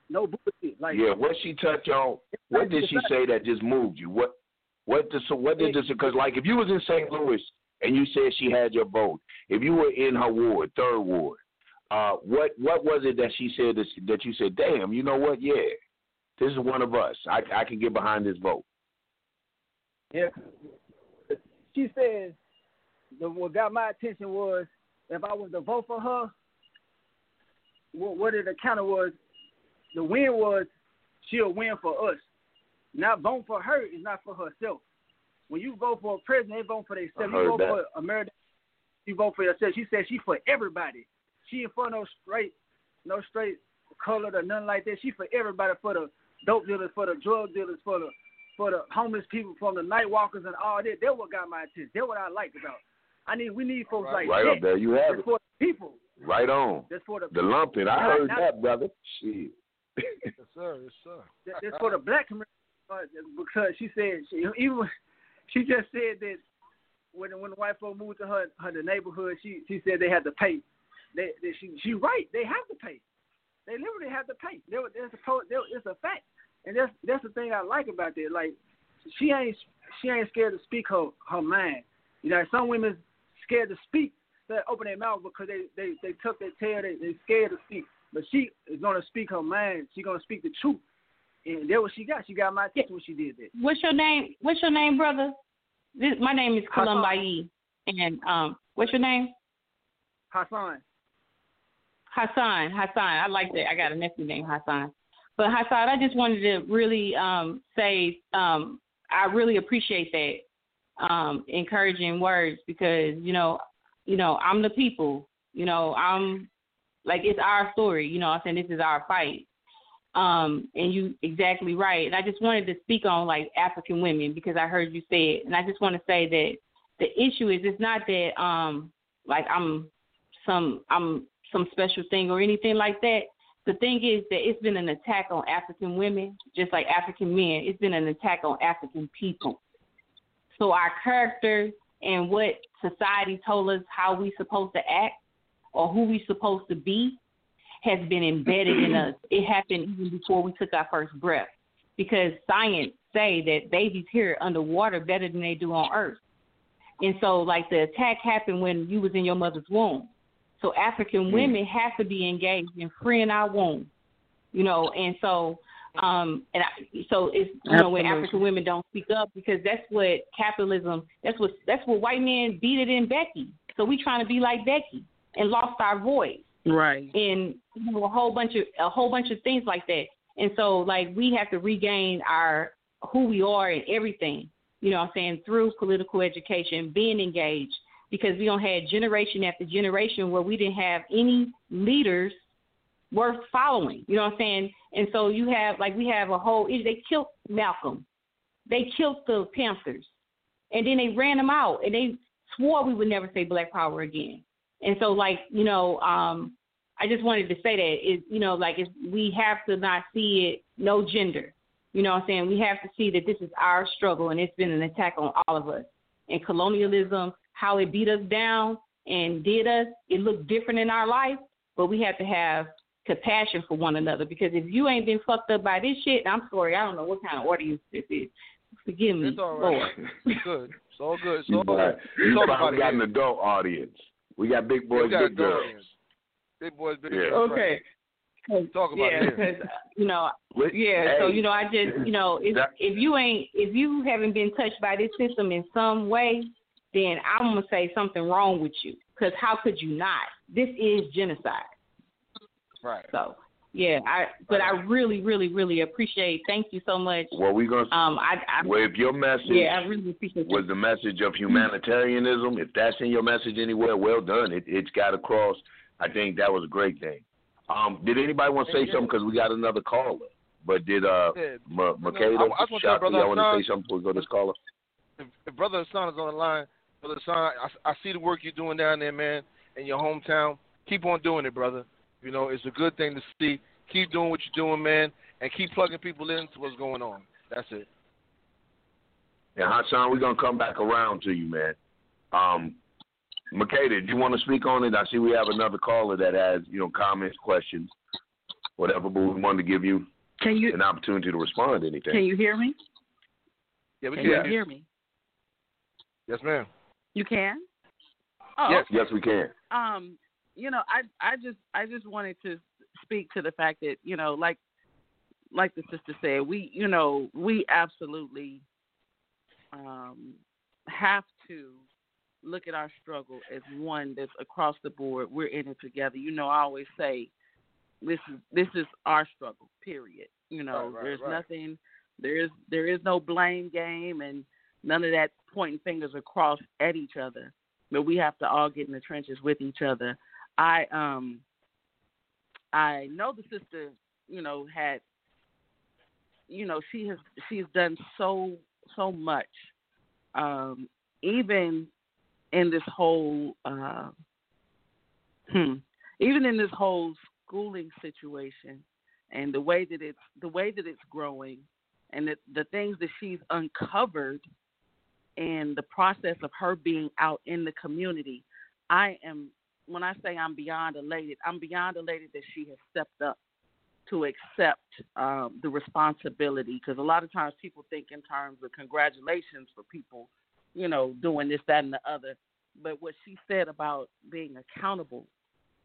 no bullshit. Like yeah, what she touch on? What did she say that just moved you? What what did so what did this? Because like if you was in St. Louis and you said she had your vote, if you were in her ward, third ward, uh, what what was it that she said that, that you said, damn, you know what? Yeah, this is one of us. I I can get behind this vote. Yeah. She says the what got my attention was if I was to vote for her, what, what it accounted was the win was she'll win for us. Not voting for her is not for herself. When you vote for a president, they vote for themselves. You vote that. for America, you vote for yourself. She said she for everybody. She ain't for no straight, no straight colored or nothing like that. She for everybody, for the dope dealers, for the drug dealers, for the for the homeless people, from the night walkers and all that. That's what got my attention. That's what I like about. I need we need folks like Right that. up there, you have That's it. for the people. Right on. That's for the The lumping. I heard not- that, brother. Shit. Yes, sir. Yes, sir. that's for the black community uh, because she said she even she just said that when when the white folk moved to her her the neighborhood, she she said they had to pay. They, they she she right. They have to pay. They literally have to pay. They, were- there's a pro- there, it's a fact, and that's that's the thing I like about that. Like she ain't she ain't scared to speak her her mind. You know, some women scared to speak, they open their mouth because they they they tuck their tail. They they scared to speak. But she is gonna speak her mind. She gonna speak the truth, and that's what she got. She got my attention when she did that. What's your name? What's your name, brother? This, my name is Hassan. Columbai, and um, what's your name? Hassan. Hassan. Hassan. I like that. I got a nephew named Hassan. But Hassan, I just wanted to really um, say um, I really appreciate that um, encouraging words because you know, you know, I'm the people. You know, I'm like it's our story. You know, I'm saying this is our fight. Um, and you exactly right. And I just wanted to speak on like African women because I heard you say it, and I just want to say that the issue is it's not that um like I'm some I'm some special thing or anything like that. The thing is that it's been an attack on African women, just like African men. It's been an attack on African people. So our character and what society told us how we supposed to act or who we supposed to be has been embedded in us. It happened even before we took our first breath. Because science say that babies hear underwater better than they do on earth. And so like the attack happened when you was in your mother's womb. So African women have to be engaged in freeing our womb. You know, and so um and I, so it's you know when Absolutely. African women don't speak up because that's what capitalism that's what that's what white men beat it in Becky. So we trying to be like Becky and lost our voice Right. and you know, a whole bunch of a whole bunch of things like that. And so like we have to regain our who we are and everything, you know what I'm saying, through political education, being engaged because we don't have generation after generation where we didn't have any leaders worth following. You know what I'm saying? And so you have like we have a whole they killed Malcolm. They killed the Panthers. And then they ran them out and they swore we would never say black power again. And so like, you know, um I just wanted to say that is you know, like it's, we have to not see it no gender. You know what I'm saying? We have to see that this is our struggle and it's been an attack on all of us. And colonialism, how it beat us down and did us, it looked different in our life, but we have to have compassion for one another because if you ain't been fucked up by this shit, I'm sorry, I don't know what kind of audience this is. Forgive me, It's all right. Lord. It's good. It's all good. It's You all good. got, We you probably got an adult audience. We got big boys, got big adult girls. audience. Big boys, big Yeah. girls. Okay. Talk about yeah, because you know, What- yeah. So you know, I just you know, if That- if you ain't if you haven't been touched by this system in some way, then I'm gonna say something wrong with you. Because how could you not? This is genocide. Right. So yeah, I but I really, really, really appreciate. Thank you so much. Well, we gonna. Um, I, I well, if your message yeah, I really appreciate. was the message of humanitarianism, if that's in your message anywhere, well done. It, it's got across. I think that was a great thing. Um, did anybody want to say something? Because we got another caller. But did uh, Yeah. M- I- I Makeda, just wanna tell Brother I want to say something before we go to this caller? if, if Brother Hassan is on the line, Brother Hassan, I, I see the work you're doing down there, man, in your hometown. Keep on doing it, brother. You know, it's a good thing to see. Keep doing what you're doing, man, and keep plugging people into what's going on. That's it. And Hassan, we're gonna come back around to you, man. Um, Makeda, do you want to speak on it? I see we have another caller that has, you know, comments, questions. whatever. But we wanted to give you Can you an opportunity to respond to anything. can you hear me? Yeah, we Can can. you hear me? Yes, ma'am. You can? Oh, Yes. Yes, we can. um you know i i just i just wanted to speak to the fact that you know like like the sister said we you know we absolutely um have to look at our struggle as one that's across the board we're in it together you know i always say this is this is our struggle period you know Right, right, there's right. nothing there is there is no blame game and none of that pointing fingers across at each other but we have to all get in the trenches with each other. I um I know the sister, you know, had you know, she has she's done so so much. Um even in this whole uh hmm, even in this whole schooling situation and the way that it's the way that it's growing and the the things that she's uncovered in the process of her being out in the community, I am when I say I'm beyond elated, I'm beyond elated that she has stepped up to accept um, the responsibility. Because a lot of times people think in terms of congratulations for people, you know, doing this, that, and the other. But what she said about being accountable,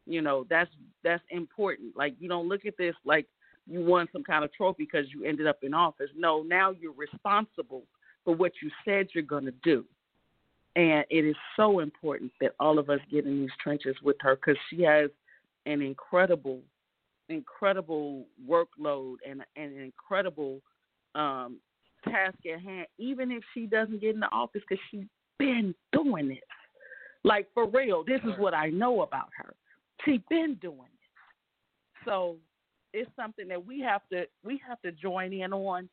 you know, that's that's important. Like you don't look at this like you won some kind of trophy because you ended up in office. No, now you're responsible for what you said you're going to do. And it is so important that all of us get in these trenches with her because she has an incredible, incredible workload and, and an incredible um, task at hand, even if she doesn't get in the office because she's been doing this. Like, for real, this is what I know about her. She's been doing it. So it's something that we have to we have to join in on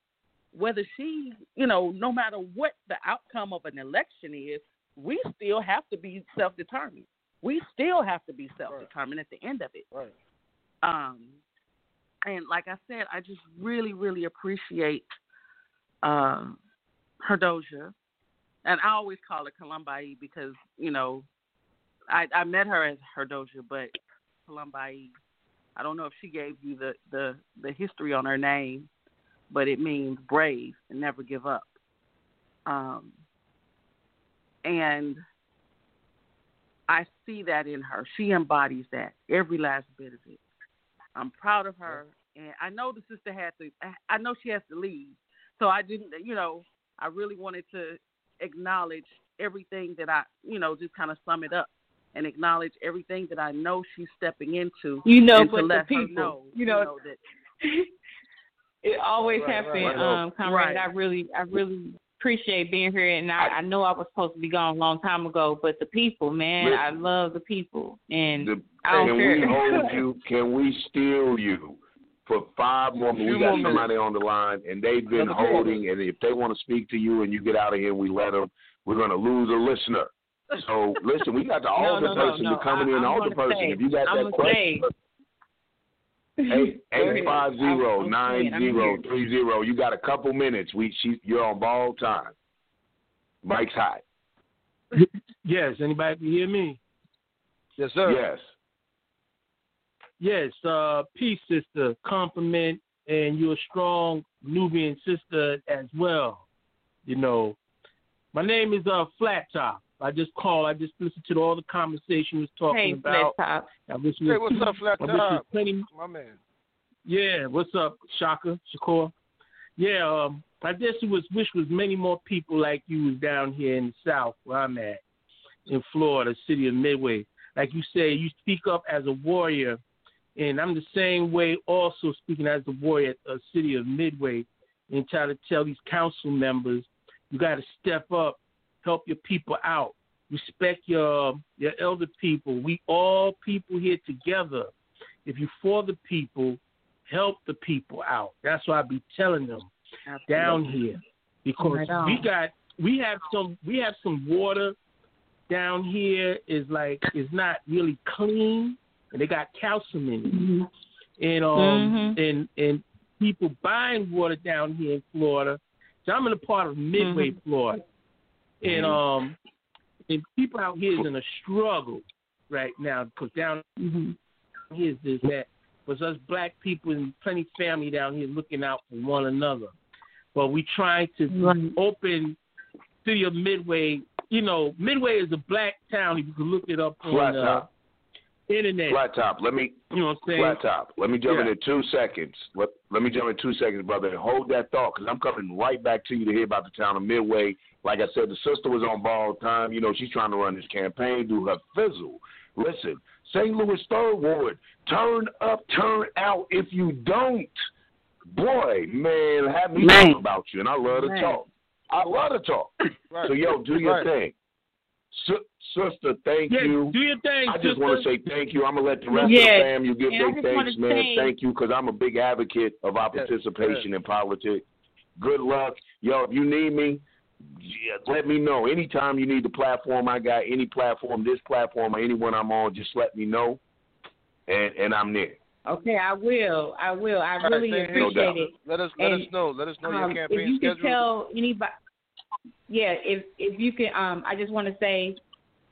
whether she, you know, no matter what the outcome of an election is, we still have to be self determined. We still have to be self determined at the end of it. Right. Um, and like I said, I just really, really appreciate uh, her doja. And I always call her Columbai because, you know, I, I met her as her doja, but Columbai, I don't know if she gave you the, the, the history on her name, but it means brave and never give up. Um, and I see that in her. She embodies that, every last bit of it. I'm proud of her, and I know the sister had to. I know she has to leave, so I didn't. You know, I really wanted to acknowledge everything that I, you know, just kind of sum it up and acknowledge everything that I know she's stepping into. You know, and to but the let her people, know, you know, that it always Right, has right, right. um, Conrad. Right. I really, I really appreciate being here, and I, I know I was supposed to be gone a long time ago, but the people, man, Listen. I love the people, and The, I don't can care. we hold you? Can we steal you for five more minutes? We got more minutes. somebody on the line, and they've been Another few more holding. And if they want to speak to you, and you get out of here, we let them. We're going to lose a listener. So listen, we got the No, alder no, no, person no. to coming in, I- I'm alder person. say- if you got I'm that gonna question, eight Go eight ahead. five zero I'm- I'm nine saying, I'm zero here. three zero. You got a couple minutes. We she, you're on ball time. Mike's hot. Yes, anybody can hear me? Yes, sir. Yes. Yes, uh, peace, sister. Compliment, and you're a strong Nubian sister as well. You know, my name is uh Flat Top. I just called. I just listened to all the conversation you was talking hey, about. Flat Top. I wish Hey, what's up, Flat I wish you Top? plenty. My man. Yeah, what's up, Shaka Shakur? Yeah, um, I just was wish was many more people like you was down here in the South where I'm at, in Florida, city of Midway. Like you say, you speak up as a warrior, and I'm the same way. Also speaking as a warrior at the city of Midway, and try to tell these council members, you got to step up, help your people out, respect your your elder people. We all people here together. If you for the people, help the people out. That's what I be telling them down here because on. we got we have some we have some water down here is like is not really clean and they got calcium in it Mhm. and um Mhm. and and people buying water down here in Florida. So I'm in a part of Midway, Mhm. Florida, and um and people out here is in a struggle right now because down Mhm. here is this that but us black people and plenty family down here looking out for one another. But we trying to Right. open city of Midway. You know, Midway is a black town. You can look it up Flat on uh, top. Internet. Flat top. Let me You know what I'm saying? flat top. Let me jump Yeah. in in two seconds. Let, let me jump in two seconds, brother. Hold that thought because I'm coming right back to you to hear about the town of Midway. Like I said, the sister was on ball time. You know, she's trying to run this campaign, do her fizzle. Listen, St. Louis Third Ward, turn up, turn out. If you don't, boy, man, have me Man. talk about you. And I love to Man. talk. I love to talk. Right. So, yo, do your Right. thing. Si- sister, thank Yeah, you. do your thing. I just want to say thank you. I'm gonna let the rest Yeah. of the fam you give And I their thanks, man. say- Thank you, because I'm a big advocate of our Yes, participation in politics. Good luck, yo. If you need me, yeah, let me know. Anytime you need the platform I got, any platform, this platform, or anyone I'm on, just let me know, and and I'm there. Okay, I will. I will. I All right, really same here. No appreciate it. Let us let And, us know. Let us know Um, your if campaign you schedule. can tell anybody, yeah, if if you can, um, I just want to say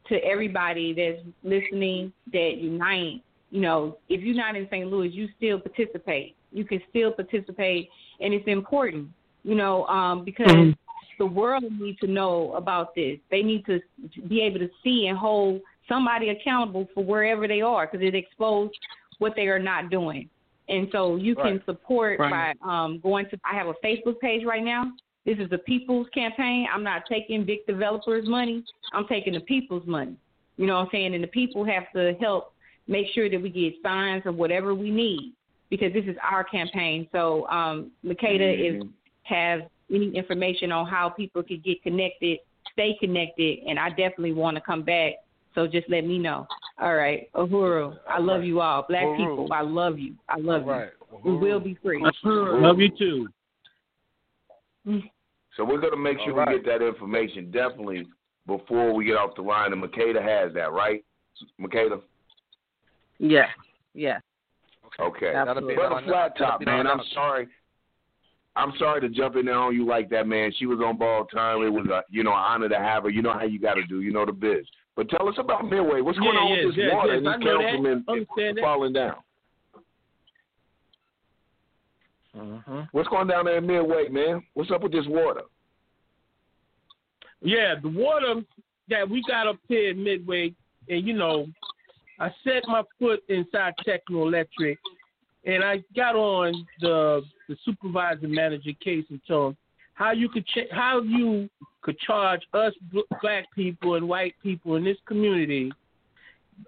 to everybody that's listening that unite. You know, if you're not in St. Louis, you still participate. You can still participate, and it's important. You know, um, because Mhm. the world needs to know about this. They need to be able to see and hold somebody accountable for wherever they are, because it exposes what they are not doing. And so you can support Right. by um, going to. I have a Facebook page right now. This is the people's campaign. I'm not taking big developers' money. I'm taking the people's money. You know what I'm saying? And the people have to help make sure that we get signs or whatever we need because this is our campaign. So um, Makeda is have any information on how people could get connected, stay connected, and I definitely want to come back. So just let me know. All right, Uhuru, I love you all. Black Uhuru. people, I love you. I love All right. you. We will be free. Love you too. So we're gonna make sure All right. we get that information definitely before we get off the line. And Makeda has that, right? Makeda. Yeah, yeah. Okay. That'll be Brother Flat Top, man, I'm sorry. I'm sorry to jump in there on you like that, man. She was on ball time. It was a you know an honor to have her. You know how you got to do. You know the biz. But tell us about Midway. What's going Yeah, on yes, with this yes, water yes. and these know that. councilmen falling down? Uh-huh. What's going down there in Midway, man? What's up with this water? Yeah, the water that we got up here in Midway, and you know, I set my foot inside Talquin Electric, and I got on the the supervisor manager case and told him how you could ch- how you could charge us black people and white people in this community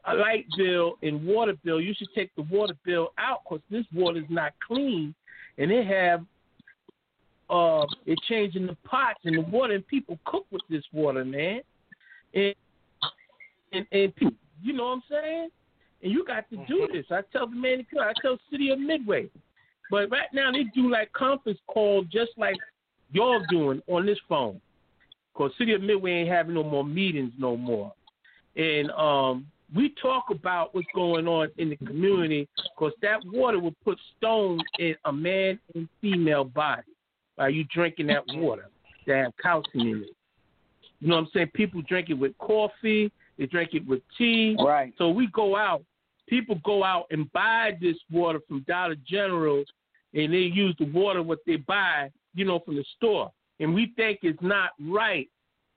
a light bill and water bill. You should take the water bill out because this water is not clean, and they have uh it changing the pots and the water and people cook with this water, man. And and, and people, you know what I'm saying? And you got to do this. I tell the man, I tell City of Midway. But right now they do like conference call just like y'all doing on this phone. Cause City of Midway ain't having no more meetings no more. And um we talk about what's going on in the community because that water will put stones in a man and female body by you drinking that water that have calcium in it. You know what I'm saying? People drink it with coffee, they drink it with tea. Right. So we go out, people go out and buy this water from Dollar General and they use the water what they buy, you know, from the store. And we think it's not right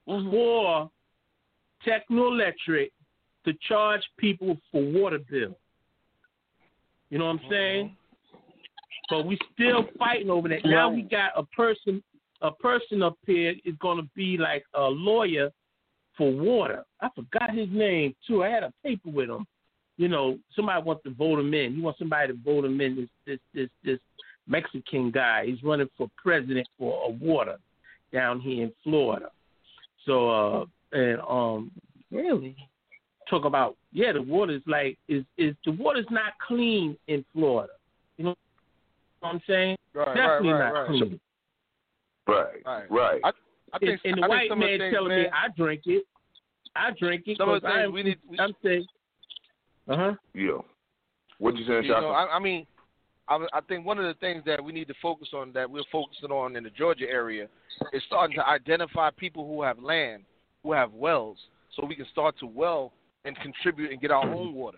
for Talquin Electric to charge people for water bill. You know what I'm saying? But we still fighting over that. Now we got a person a person up here is gonna be like a lawyer for water. I forgot his name too. I had a paper with him. You know, somebody wants to vote him in. He wants somebody to vote him in. This this this this Mexican guy. He's running for president for a water down here in Florida. So uh and um Really? Talk about yeah, the water's like is is the water's not clean in Florida. You know what I'm saying? Right, Definitely right, not right, right. clean. Right, Right. right. I, I think, and, and the I white some of man things, telling man, me I drink it. I drink it Some of because the things I'm, we need- we- I'm saying, uh huh. Yeah. What you saying, you Shaka? know, I, I mean, I, I think one of the things that we need to focus on, that we're focusing on in the Georgia area, is starting to identify people who have land, who have wells, so we can start to well and contribute and get our own water.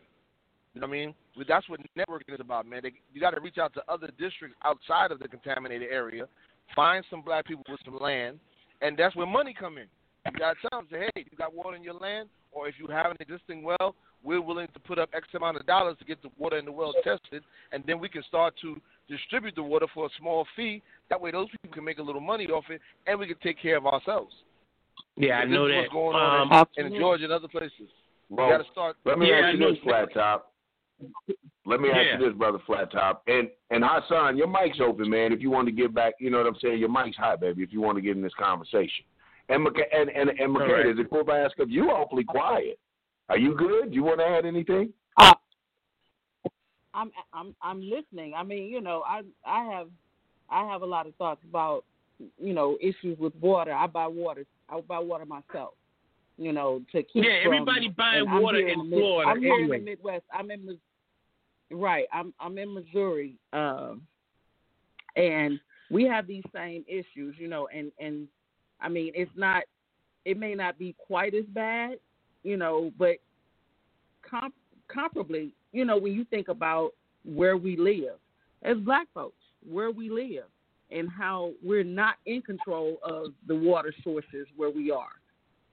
You know what I mean? That's what networking is about, man. They, you got to reach out to other districts outside of the contaminated area, find some black people with some land, and that's where money come in. You got to tell them, say, hey, you got water in your land, or if you have an existing well, we're willing to put up X amount of dollars to get the water in the well tested, and then we can start to distribute the water for a small fee. That way, those people can make a little money off it, and we can take care of ourselves. Yeah, I know that. What's going on um, in, in Georgia and other places? Well, we got to start. Let me Yeah, ask you I know this, Flat Top. Let me ask Yeah. you this, brother Flat Top. And and Hassan, your mic's open, man. If you want to get back, you know what I'm saying. Your mic's hot, baby. If you want to get in this conversation. And Mc- and and, and All McKay, right. is it cool if I ask if you awfully quiet? Are you good? You want to add anything? Uh, I'm I'm I'm listening. I mean, you know, I I have I have a lot of thoughts about you know issues with water. I buy water. I buy water myself. You know, to keep Yeah, from- everybody buying and water in Mid- Florida I'm here anyway. in the Midwest. I'm in right. I'm I'm in Missouri, um, and we have these same issues. You know, and and I mean, it's not. It may not be quite as bad, you know, but comp- comparably, you know, when you think about where we live as black folks, where we live, and how we're not in control of the water sources where we are.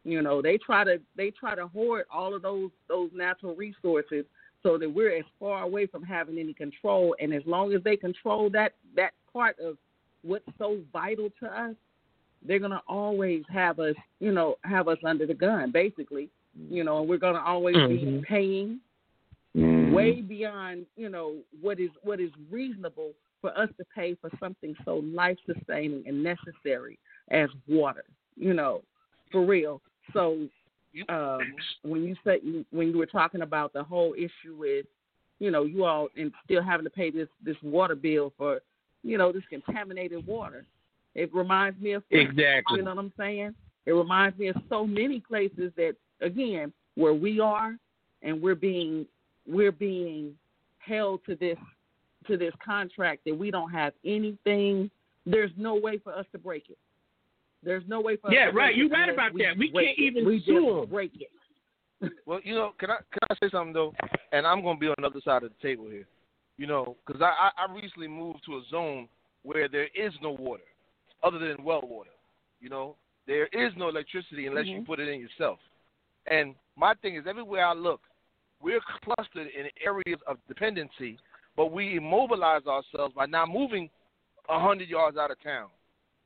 You know, they try to they try to hoard all of those those natural resources so that we're as far away from having any control. And as long as they control that that part of what's so vital to us, they're gonna always have us, you know, have us under the gun, basically. You know, and we're gonna always be Mhm. paying Mm-hmm. way beyond you know what is what is reasonable for us to pay for something so life sustaining and necessary as water you know for real so um when you said when you were talking about the whole issue with you know you all and still having to pay this this water bill for you know this contaminated water it reminds me of Exactly. you know what I'm saying? It reminds me of so many places that again, where we are and we're being we're being held to this to this contract that we don't have anything there's no way for us to break it. There's no way for Yeah, to right. You're right unless about that. We break can't even we sue just 'em. break it. Well, you know, can I can I say something though? And I'm gonna be on the other side of the table here. You know, because I, I I recently moved to a zone where there is no water, other than well water. You know, there is no electricity unless you Mhm. put it in yourself. And my thing is, everywhere I look, we're clustered in areas of dependency, but we immobilize ourselves by not moving a hundred yards out of town.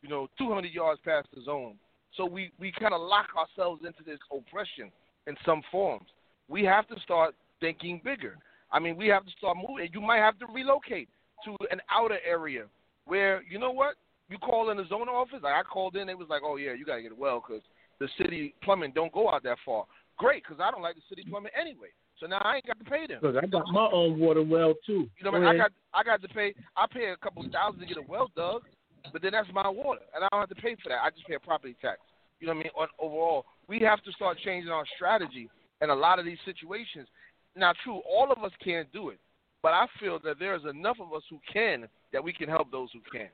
You know, 200 yards past the zone. So we we kind of lock ourselves into this oppression in some forms. We have to start thinking bigger. I mean, we have to start moving. You might have to relocate to an outer area where, you know what? You call in the zone office. Like I called in, it was like, oh yeah, you gotta get a well because the city plumbing don't go out that far. Great, because I don't like the city plumbing anyway. So now I ain't got to pay them. Look, I got my own water well too. You know, what I, mean? I got I got to pay. I pay a couple thousand to get a well dug, but then that's my water, and I don't have to pay for that. I just pay a property tax. You know what I mean? On, overall, we have to start changing our strategy in a lot of these situations. Now, true, all of us can't do it, but I feel that there's enough of us who can that we can help those who can.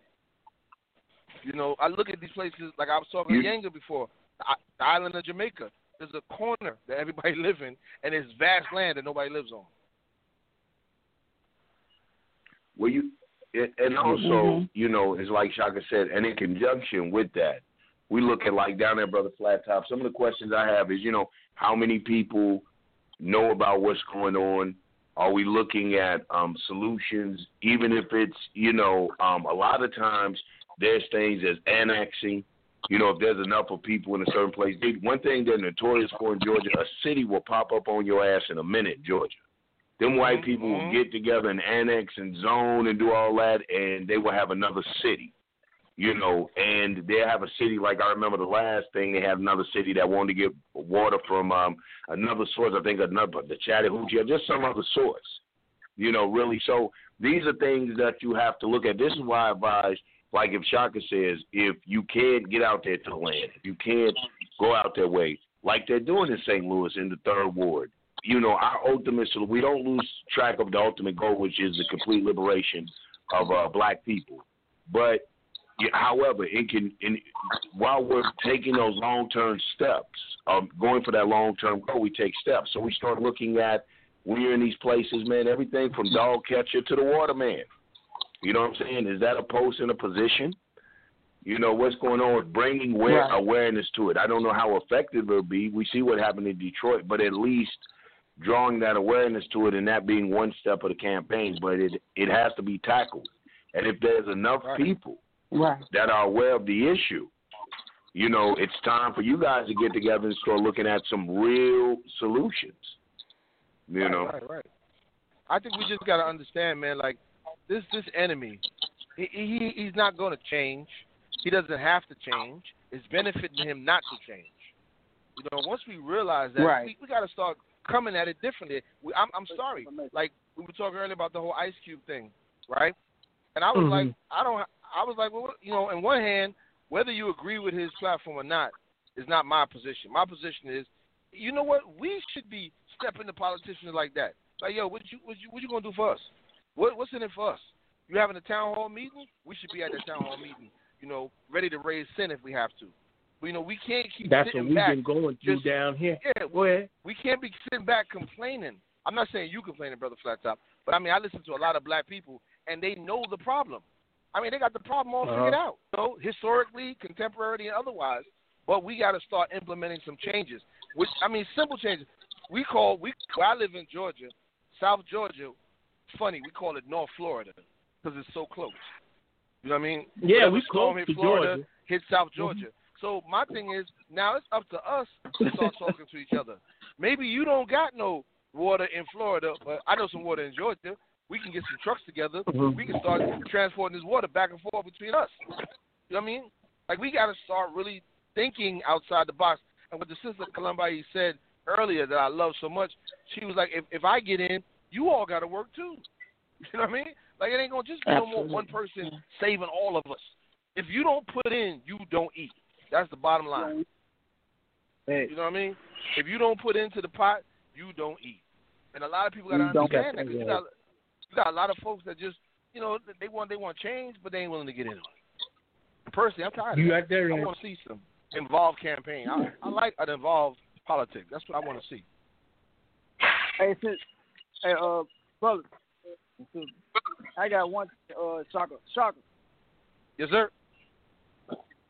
You know, I look at these places like I was talking to Yanga before, the, island of Jamaica. There's a corner that everybody live in, and it's vast land that nobody lives on. Well, you and- and also, Mhm. you know, it's like Shaka said, and in conjunction with that, we look at like down there, brother Flat Top. Some of the questions I have is, you know, how many people know about what's going on? Are we looking at um, solutions, even if it's, you know, um, a lot of times there's things as annexing. You know, if there's enough of people in a certain place, they, one thing they're notorious for in Georgia, a city will pop up on your ass in a minute, Georgia. Them white Mhm, people will get together and annex and zone and do all that, and they will have another city. You know, and they have a city like I remember the last thing they had another city that wanted to get water from um another source. I think another the Chattahoochee, or just some other source. You know, really. So these are things that you have to look at. This is why I advise, like if Shaka says, if you can't get out there to the land, if you can't go out their way, like they're doing in St. Louis in the third ward. You know, our ultimate so we don't lose track of the ultimate goal, which is the complete liberation of uh, black people. But however, it can in, while we're taking those long term steps, um, going for that long term goal, we take steps. So we start looking at when you're in these places, man. Everything from dog catcher to the waterman. You know what I'm saying? Is that a post in a position? You know what's going on with bringing right. awareness to it. I don't know how effective it'll be. We see what happened in Detroit, but at least drawing that awareness to it and that being one step of the campaign. But it it has to be tackled. And if there's enough right. people right. that are aware of the issue, you know, it's time for you guys to get together and start looking at some real solutions. You right, know, right, right. I think we just got to understand, man. Like this, this enemy, he, he he's not going to change. He doesn't have to change. It's benefiting him not to change. You know, once we realize that, right. we, we got to start coming at it differently. We, I'm, I'm sorry. Like we were talking earlier about the whole Ice Cube thing, right? And I was mm-hmm. like, I don't. I was like, well, you know, on one hand, whether you agree with his platform or not is not my position. My position is, you know what? We should be stepping to politicians like that. Like, yo, what you what you what you gonna do for us? What what's in it for us? You having a town hall meeting? We should be at that town hall meeting. You know, ready to raise sin if we have to. You know, we can't keep That's what we've been going through just, down here. Yeah, go ahead. We can't be sitting back complaining. I'm not saying you complaining, brother Flat Top, but I mean I listen to a lot of black people and they know the problem. I mean they got the problem all uh-huh. figured out. So historically, contemporarily, and otherwise. But we got to start implementing some changes. Which I mean, simple changes. We call we. Where I live in Georgia, South Georgia. Funny, we call it North Florida because it's so close. You know what I mean? Yeah, Whatever we close to Florida, Georgia. hit South Mm-hmm. So my thing is now it's up to us to start talking to each other. Maybe you don't got no water in Florida, but I know some water in Georgia. We can get some trucks together. Mhm. We can start transporting this water back and forth between us. You know what I mean? Like we got to start really thinking outside the box. And what the sister Columbi said earlier that I love so much, she was like, if if I get in, you all got to work too. You know what I mean? Like it ain't gonna just be no more one person saving all of us. If you don't put in, you don't eat. That's the bottom line. Hey, You know what I mean? If you don't put into the pot, you don't eat. And a lot of people got to You don't. understand that. 'cause You got, you got a lot of folks that just, you know, they want they want change, but they ain't willing to get in it. Personally, I'm tired. You of got that. that I want to see some involved campaign. I, I like an involved politics. That's what I want to see. Hey, since, hey, uh, brother, I got one, uh, Shaka, Shaka. Yes, sir.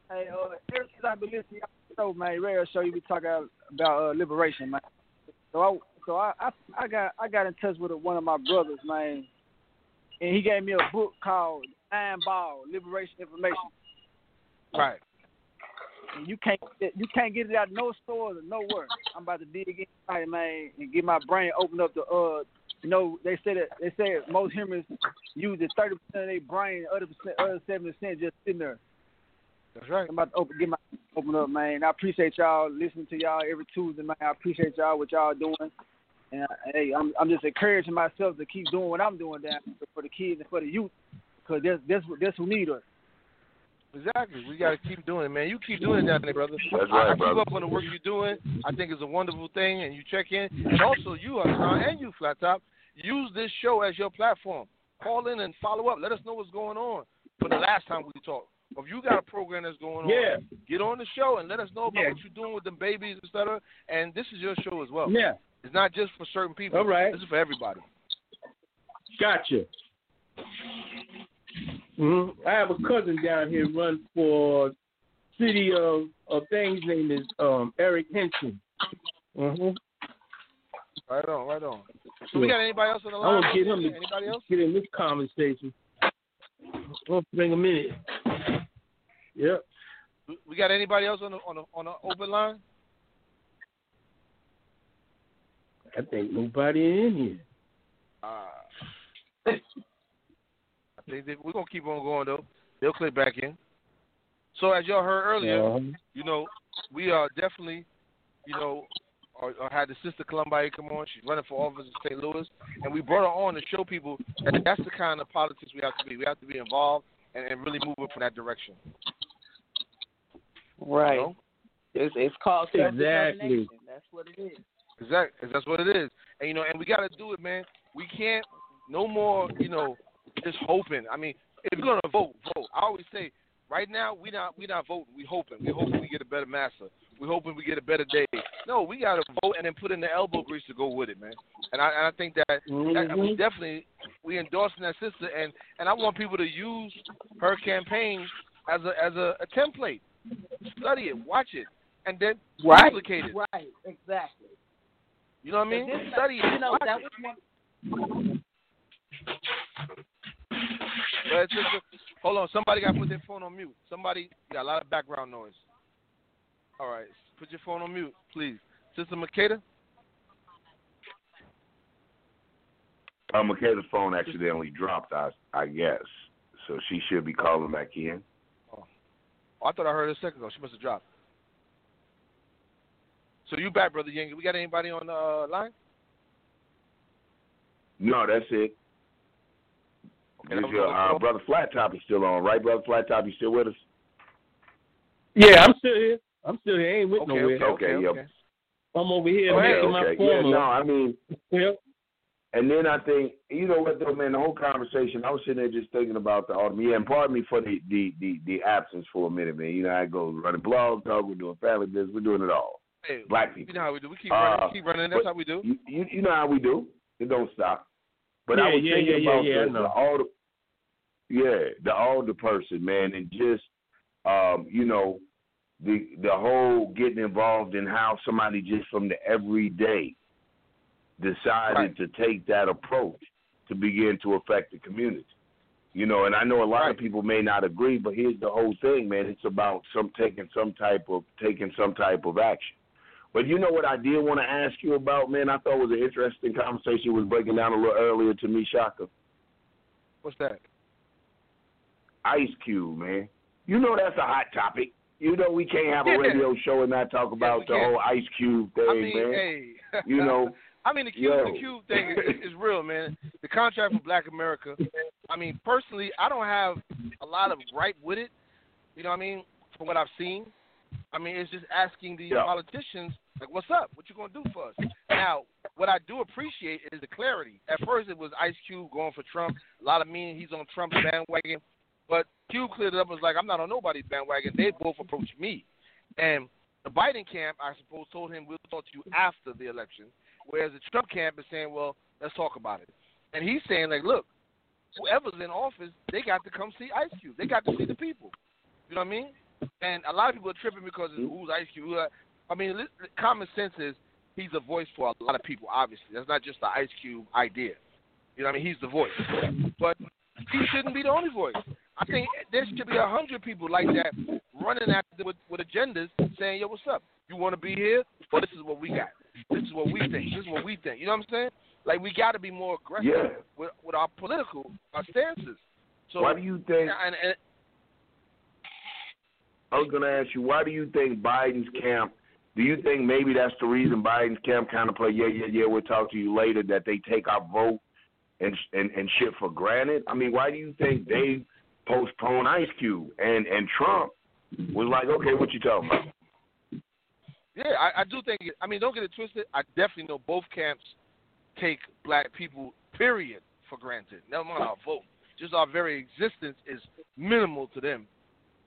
Hey, uh, ever since I've been listening to y'all show, man, radio show, you be talking about uh, liberation, man. So I, so I, I, I got, I got in touch with one of my brothers, man, and he gave me a book called Iron Ball: Liberation Information. Right. And you can't, you can't get it out of no stores or nowhere. I'm about to dig inside, man, and get my brain open up to, uh, you know, they said that they said most humans use the thirty percent of their brain, other percent, other seventy percent just sitting there. That's right. I'm about to open, get my open up, man. I appreciate y'all listening to y'all every Tuesday, man. I appreciate y'all what y'all doing, and uh, hey, I'm I'm just encouraging myself to keep doing what I'm doing down for the kids and for the youth, because that's that's what that's who need us. Exactly. We got to keep doing it, man. You keep doing it down there, brother. That's I, right, I keep brother. up on the work you're doing. I think it's a wonderful thing, and you check in. And also, you, Hassan, and you, Flat Top, use this show as your platform. Call in and follow up. Let us know what's going on for the last time we talked. If you got a program that's going on, Yeah. get on the show and let us know about Yeah. what you're doing with them babies, et cetera. And this is your show as well. Yeah. It's not just for certain people. All right. This is for everybody. Gotcha. hmm I have a cousin down here run for city of of things. Name is um Eric Henson. hmm Right on, right on. So we got anybody else on the line? I want to get him to Anybody else? get in this conversation. I'll bring him in. Yep. We got anybody else on the on the on the open line? I think nobody in here. Uh, I think that we're gonna keep on going though. They'll click back in. So as y'all heard earlier, you know, we are definitely, you know, or, or had the sister Columbia come on. She's running for office in St. Louis, and we brought her on to show people that that's the kind of politics we have to be. We have to be involved and, and really move it from that direction. Right. You know? It's it's called Exactly. That's what it is. Exactly. That's what it is. And you know, and we got to do it, man. We can't no more, you know, just hoping. I mean, if you're gonna vote, vote. I always say, right now we not we not voting. We hoping. We hoping we get a better master. we're hoping we get a better day. No, we got to vote and then put in the elbow grease to go with it, man. And I, and I think that, mm-hmm. that we definitely we endorsing that sister, and and I want people to use her campaign as a as a, a template. Study it, watch it, and then right. duplicate it. Right, exactly. You know what I mean? Study it. You know that it. was one. But just, hold on, somebody got to put their phone on mute. Somebody got a lot of background noise. All right, put your phone on mute, please. Sister Makeda? Uh, Makeda's phone accidentally dropped, I, I guess. So she should be calling back in. Oh. I thought I heard her a second ago. She must have dropped. So you back, Brother Yang. We got anybody on the uh, line? No, that's it. Okay, your, uh, brother Flat Top is still on, right? Brother Flat Top, you still with us? Yeah, I'm still here. I'm still here. I ain't with okay, nowhere. Okay, okay, okay. I'm over here okay, making okay. my form. Yeah, no, I mean, yeah. And then I think, you know what though, man, the whole conversation, I was sitting there just thinking about the autumn. Yeah, and pardon me for the, the, the, the absence for a minute, man. You know, I go running blog talk, we're doing family business, we're doing it all. Hey, Black people. You know how we do. We keep running, uh, keep running. That's how we do. You, you, you know how we do. It don't stop. But yeah, I was yeah, thinking yeah, about yeah, the, the alder, yeah, the alder person, man, and just, um, you know, the the whole getting involved in how somebody just from the everyday decided right. to take that approach to begin to affect the community. You know, and I know a lot right. of people may not agree, but here's the whole thing, man. It's about some taking some type of taking some type of action. But you know what I did want to ask you about, man? I thought was an interesting conversation was breaking down a little earlier to me, Shaka. What's that? Ice Cube, man. You know that's a hot topic. You know we can't have a yeah. radio show and not talk about yeah, the whole Ice Cube thing, I mean, man. Hey. you know. I mean, the Cube, Yo. the Cube thing is, is real, man. The contract for Black America. I mean, personally, I don't have a lot of gripe with it. You know what I mean? From what I've seen, I mean, it's just asking the Yeah. politicians, like, what's up? What you gonna do for us? Now, what I do appreciate is the clarity. At first, it was Ice Cube going for Trump. A lot of meaning he's on Trump's bandwagon, but Cube cleared it up and was like, I'm not on nobody's bandwagon. They both approached me, and the Biden camp, I suppose, told him we'll talk to you after the election. Whereas the Trump camp is saying, well, let's talk about it. And he's saying, like, look, whoever's in office, they got to come see Ice Cube. They got to see the people. You know what I mean? And a lot of people are tripping because it's who's Ice Cube. Who, uh, I mean, common sense is he's a voice for a lot of people, obviously. That's not just the Ice Cube idea. You know what I mean? He's the voice. But he shouldn't be the only voice. I think there should be a hundred people like that running after with, with agendas saying, yo, what's up? You want to be here? Well, this is what we got. This is what we think. This is what we think. You know what I'm saying? Like we got to be more aggressive Yeah. with with our political our stances. So why do you think? and, and I was going to ask you, why do you think Biden's camp? Do you think maybe that's the reason Biden's camp kind of play, yeah, yeah, yeah, we'll talk to you later, that they take our vote and and and shit for granted? I mean, why do you think they postpone Ice Cube and and Trump was like, okay, what you talking about? Yeah, I, I do think. I mean, don't get it twisted. I definitely know both camps take black people, period, for granted. Never mind our vote. Just our very existence is minimal to them.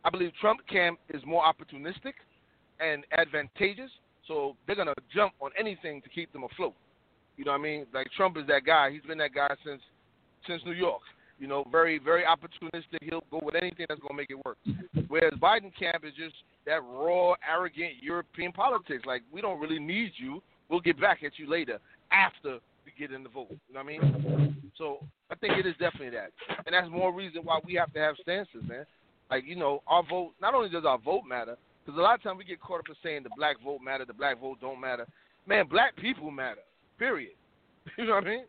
I believe Trump camp is more opportunistic and advantageous, so they're gonna jump on anything to keep them afloat. You know what I mean? Like Trump is that guy. He's been that guy since since New York. You know, very very opportunistic. He'll go with anything that's gonna make it work. Whereas Biden camp is just that raw, arrogant European politics. Like we don't really need you. We'll get back at you later after we get in the vote. You know what I mean? So I think it is definitely that, and that's more reason why we have to have stances, man. Like you know, our vote. Not only does our vote matter, because a lot of times we get caught up in saying the black vote matter, the black vote don't matter. Man, black people matter. Period. You know what I mean?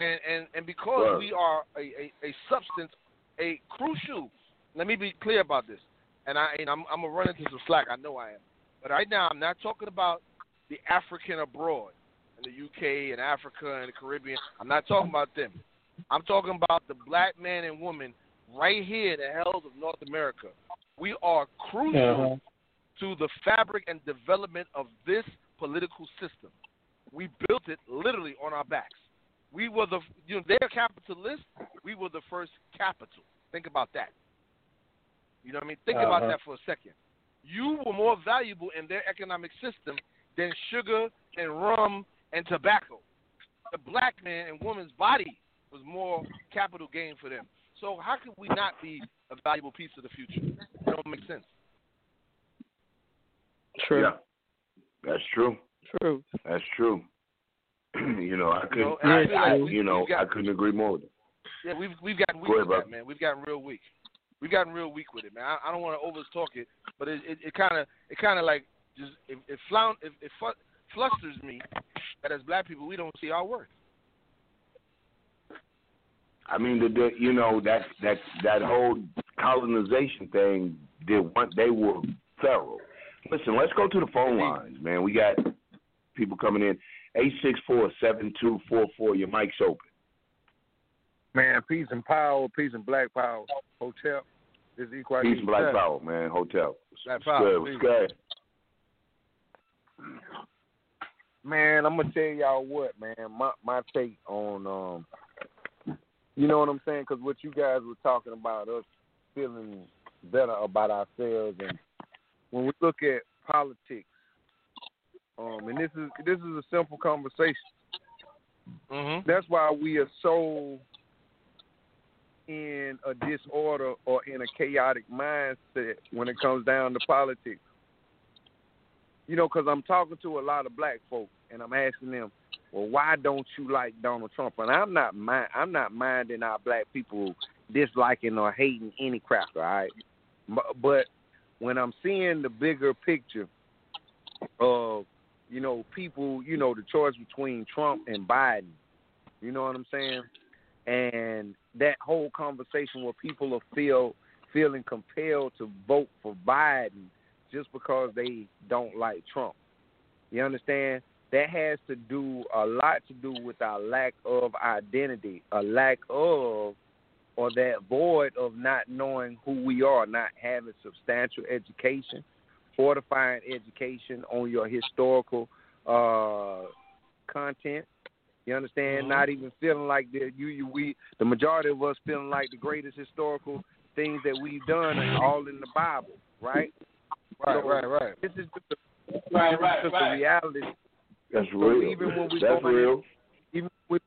And and and because Right. we are a, a, a substance, a crucial. Let me be clear about this. And I and I'm I'm gonna run into some slack. I know I am. But right now I'm not talking about the African abroad in the UK and Africa and the Caribbean. I'm not talking about them. I'm talking about the black man and woman right here in the hells of North America. We are crucial uh-huh. to the fabric and development of this political system. We built it literally on our backs. We were the you know they're capitalists. We were the first capital. Think about that. You know what I mean? Think about Uh-huh. that for a second. you were more valuable in their economic system than sugar and rum and tobacco. The black man and woman's body was more capital gain for them. So how could we not be a valuable piece of the future? It don't make sense. True. Yeah, that's true. True. That's true. you know, I couldn't. know, I I, I, like we- you know, got- I couldn't agree more with it. Yeah, we've we've gotten weak Go ahead, with bro. that, man. We've gotten real weak. We've gotten real weak with it, man. I, I don't want to over talk it, but it it kind of it kind of like just it it, floun- it, it fu- flusters me that as black people we don't see our worth. I mean, the, the you know that that that whole colonization thing. Did one, they were thorough. Listen, let's go to the phone lines, man. We got people coming in. Eight six four seven two four four. Your mic's open. Man, peace and power, peace and black power. Hotel. This is Equal Peace and black power, man. Hotel. Black What's power, good? What's good? Man, I'm gonna tell y'all what, man. My my take on, um, you know what I'm saying? Because what you guys were talking about, us feeling better about ourselves, and when we look at politics, um, and this is this is a simple conversation. Mm-hmm. That's why we are so in a disorder or in a chaotic mindset when it comes down to politics. You know, because I'm talking to a lot of black folks and I'm asking them, "Well, why don't you like Donald Trump?" And I'm not mind, I'm not minding our black people disliking or hating any cracker, all right? But, but when I'm seeing the bigger picture of, you know, people, you know, the choice between Trump and Biden, you know what I'm saying? And that whole conversation where people are feel feeling compelled to vote for Biden just because they don't like Trump. You understand? That has to do a lot to do with our lack of identity, a lack of or that void of not knowing who we are, not having substantial education, fortifying education on your historical uh, content. You understand? Not even feeling like the you, you we the majority of us feeling like the greatest historical things that we've done are all in the Bible, right? Right, So, right, right. This is just a, Right, this is just right. a reality. That's So real. even when we That's go in- real. even with,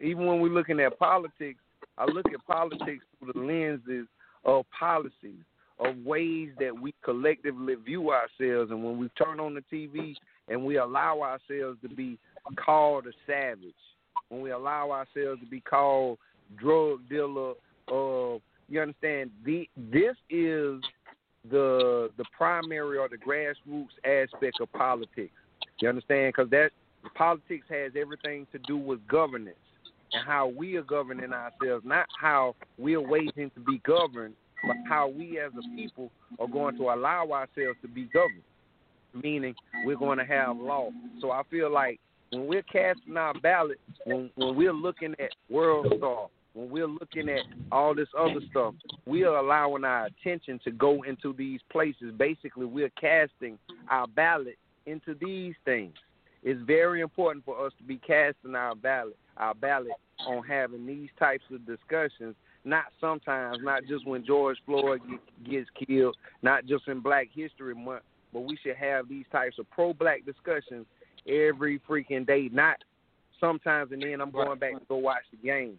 even when we're looking at politics, I look at politics through the lenses of policies, of ways that we collectively view ourselves. And when we turn on the TV and we allow ourselves to be called a savage, when we allow ourselves to be called drug dealer, uh, you understand? The, this is the the primary or the grassroots aspect of politics. You understand? Because that politics has everything to do with governance and how we are governing ourselves, not how we are waiting to be governed, but how we as a people are going to allow ourselves to be governed. Meaning, we're going to have law. So I feel like when we're casting our ballot, when when we're looking at World Star, when we're looking at all this other stuff, we are allowing our attention to go into these places. Basically, we're casting our ballot into these things. It's very important for us to be casting our ballot, our ballot on having these types of discussions. Not sometimes, not just when George Floyd get, gets killed, not just in Black History Month, but we should have these types of pro-black discussions every freaking day. Not sometimes, and then I'm going back to go watch the game.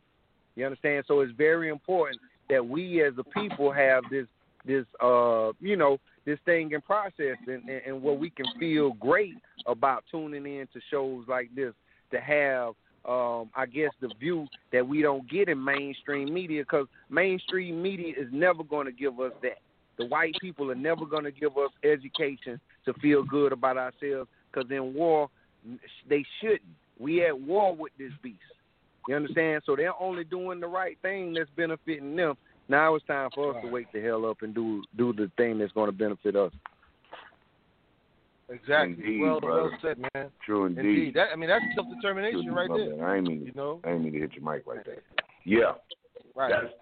You understand? So it's very important that we as a people have this this uh you know this thing in process and, and, and where we can feel great about tuning in to shows like this to have um I guess the view that we don't get in mainstream media because mainstream media is never going to give us that. The white people are never going to give us education to feel good about ourselves because in war they shouldn't. We at war with this beast. You understand? So they're only doing the right thing that's benefiting them. Now it's time for us to wake the hell up and do do the thing that's going to benefit us. Exactly. Indeed, well, well brother. said, man. True indeed. Indeed. That I mean that's self determination right there. I ain't mean, You know? I ain't mean to hit your mic like that. Yeah, Right. that's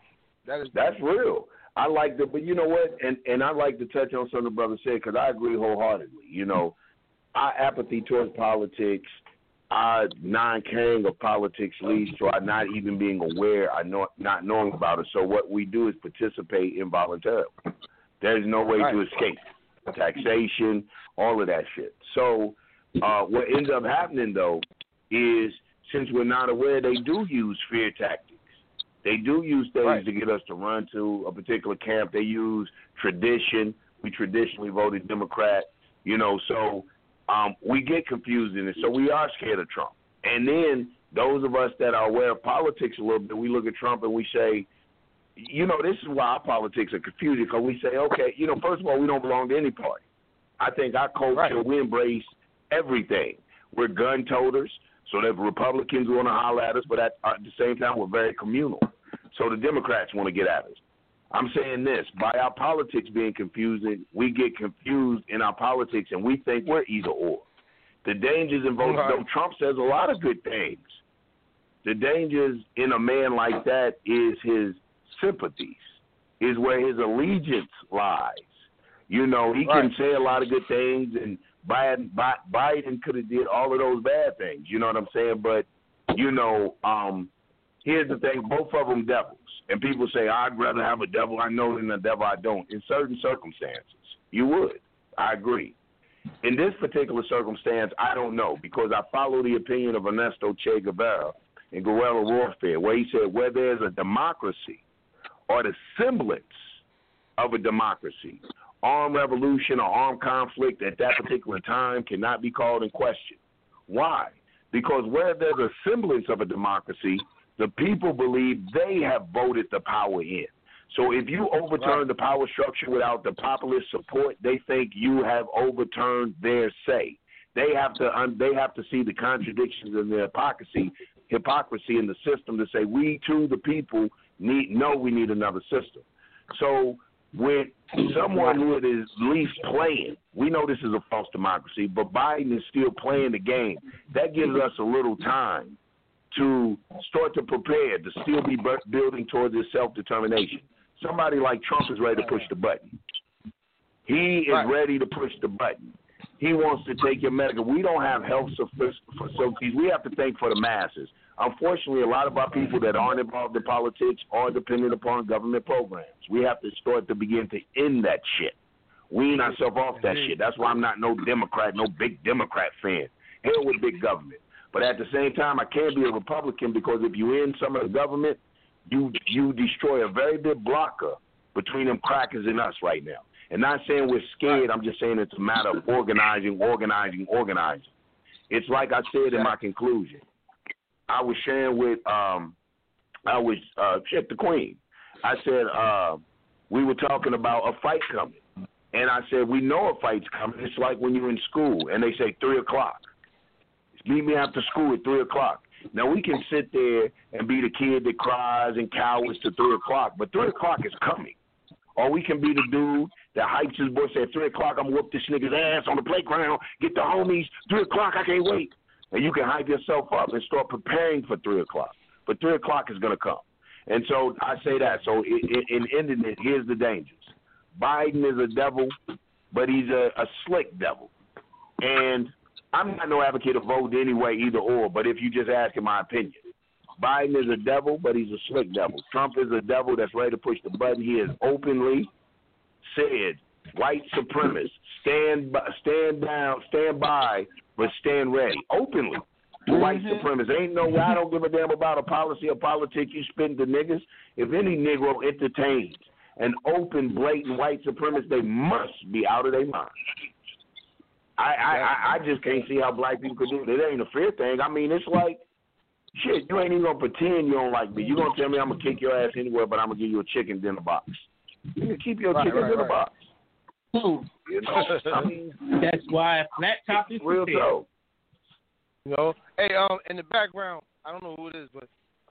that is that's real. I like the, but you know what? And and I like to touch on something the brother said because I agree wholeheartedly. You know, our apathy towards politics, our non-caring of politics leads to our not even being aware, our not not knowing about it. So what we do is participate involuntarily. There's no way to escape. taxation, all of that shit. So uh, what ends up happening though is since we're not aware, they do use fear tactics. They do use things Right. to get us to run to a particular camp. They use tradition. We traditionally voted Democrat, you know, so um, we get confused in it. So we are scared of Trump. And then those of us that are aware of politics a little bit, we look at Trump and we say, you know, this is why our politics are confusing because we say, okay, you know, first of all, we don't belong to any party. I think our culture, Right. we embrace everything. We're gun toters, so that Republicans want to holler at us, but at, at the same time, we're very communal. So the Democrats want to get at us. I'm saying this by our politics being confusing, we get confused in our politics and we think we're either or. The dangers in voting, Right. though Trump says a lot of good things. The dangers in a man like that is his sympathies, is where his allegiance lies. You know, he can say a lot of good things, and Biden, Bi- Biden could have did all of those bad things. You know what I'm saying? But you know, um, here's the thing: both of them devils. And people say, "I'd rather have a devil I know than a devil I don't." In certain circumstances, you would. I agree. In this particular circumstance, I don't know because I follow the opinion of Ernesto Che Guevara in Guerrilla Warfare, where he said, "Where there's a democracy or the semblance of a democracy, armed revolution or armed conflict at that particular time cannot be called in question. Why? Because where there's a semblance of a democracy, the people believe they have voted the power in. So if you overturn the power structure without the populist support, they think you have overturned their say. They have to un- they have to see the contradictions and the hypocrisy hypocrisy in the system to say we too the people need know we need another system. So with someone who is at least playing, we know this is a false democracy, but Biden is still playing the game. That gives us a little time to start to prepare to still be building towards this self determination. Somebody like Trump is ready to push the button. He is Right. ready to push the button. He wants to take your medical. We don't have health facilities. We have to think for the masses. Unfortunately, a lot of our people that aren't involved in politics are dependent upon government programs. We have to start to begin to end that shit. Wean ourselves off that shit. That's why I'm not no Democrat, no big Democrat fan. Hell with big government. But at the same time, I can't be a Republican because if you end some of the government, you you destroy a very big blocker between them crackers and us right now. And not saying we're scared. I'm just saying it's a matter of organizing, organizing, organizing. It's like I said in my conclusion. I was sharing with um, I was uh, shit the Queen. I said uh, we were talking about a fight coming, and I said we know a fight's coming. It's like when you're in school and they say three o'clock. Meet me after school at three o'clock. Now we can sit there and be the kid that cries and cowers to three o'clock, but three o'clock is coming. Or we can be the dude that hypes his boy, say, three o'clock, I'm gonna whoop this nigga's ass on the playground, get the homies, three o'clock, I can't wait. And you can hype yourself up and start preparing for three o'clock. But three o'clock is gonna come. And so I say that. So in, in ending it, here's the dangers. Biden is a devil, but he's a, a slick devil. And I'm not no advocate of vote anyway, either or, but if you just ask in my opinion. Biden is a devil, but he's a slick devil. Trump is a devil that's ready to push the button. He has openly said, white supremacists, stand by, stand down, stand by, but stand ready. Openly. To white mm-hmm. supremacists. Ain't no way I don't give a damn about a policy or politics you spend to niggas. If any Negro entertains an open, blatant white supremacist, they must be out of their mind. I, I, I, I just can't see how black people could do it. It ain't a fair thing. I mean, it's like, shit, you ain't even gonna pretend you don't like me. You gonna tell me I'm gonna kick your ass anywhere, but I'm gonna give you a chicken dinner box. You can keep your Right, chicken right, dinner right. box. Cool. You know, I mean, That's why flat top is real prepared. talk. You know, hey, um, in the background, I don't know who it is, but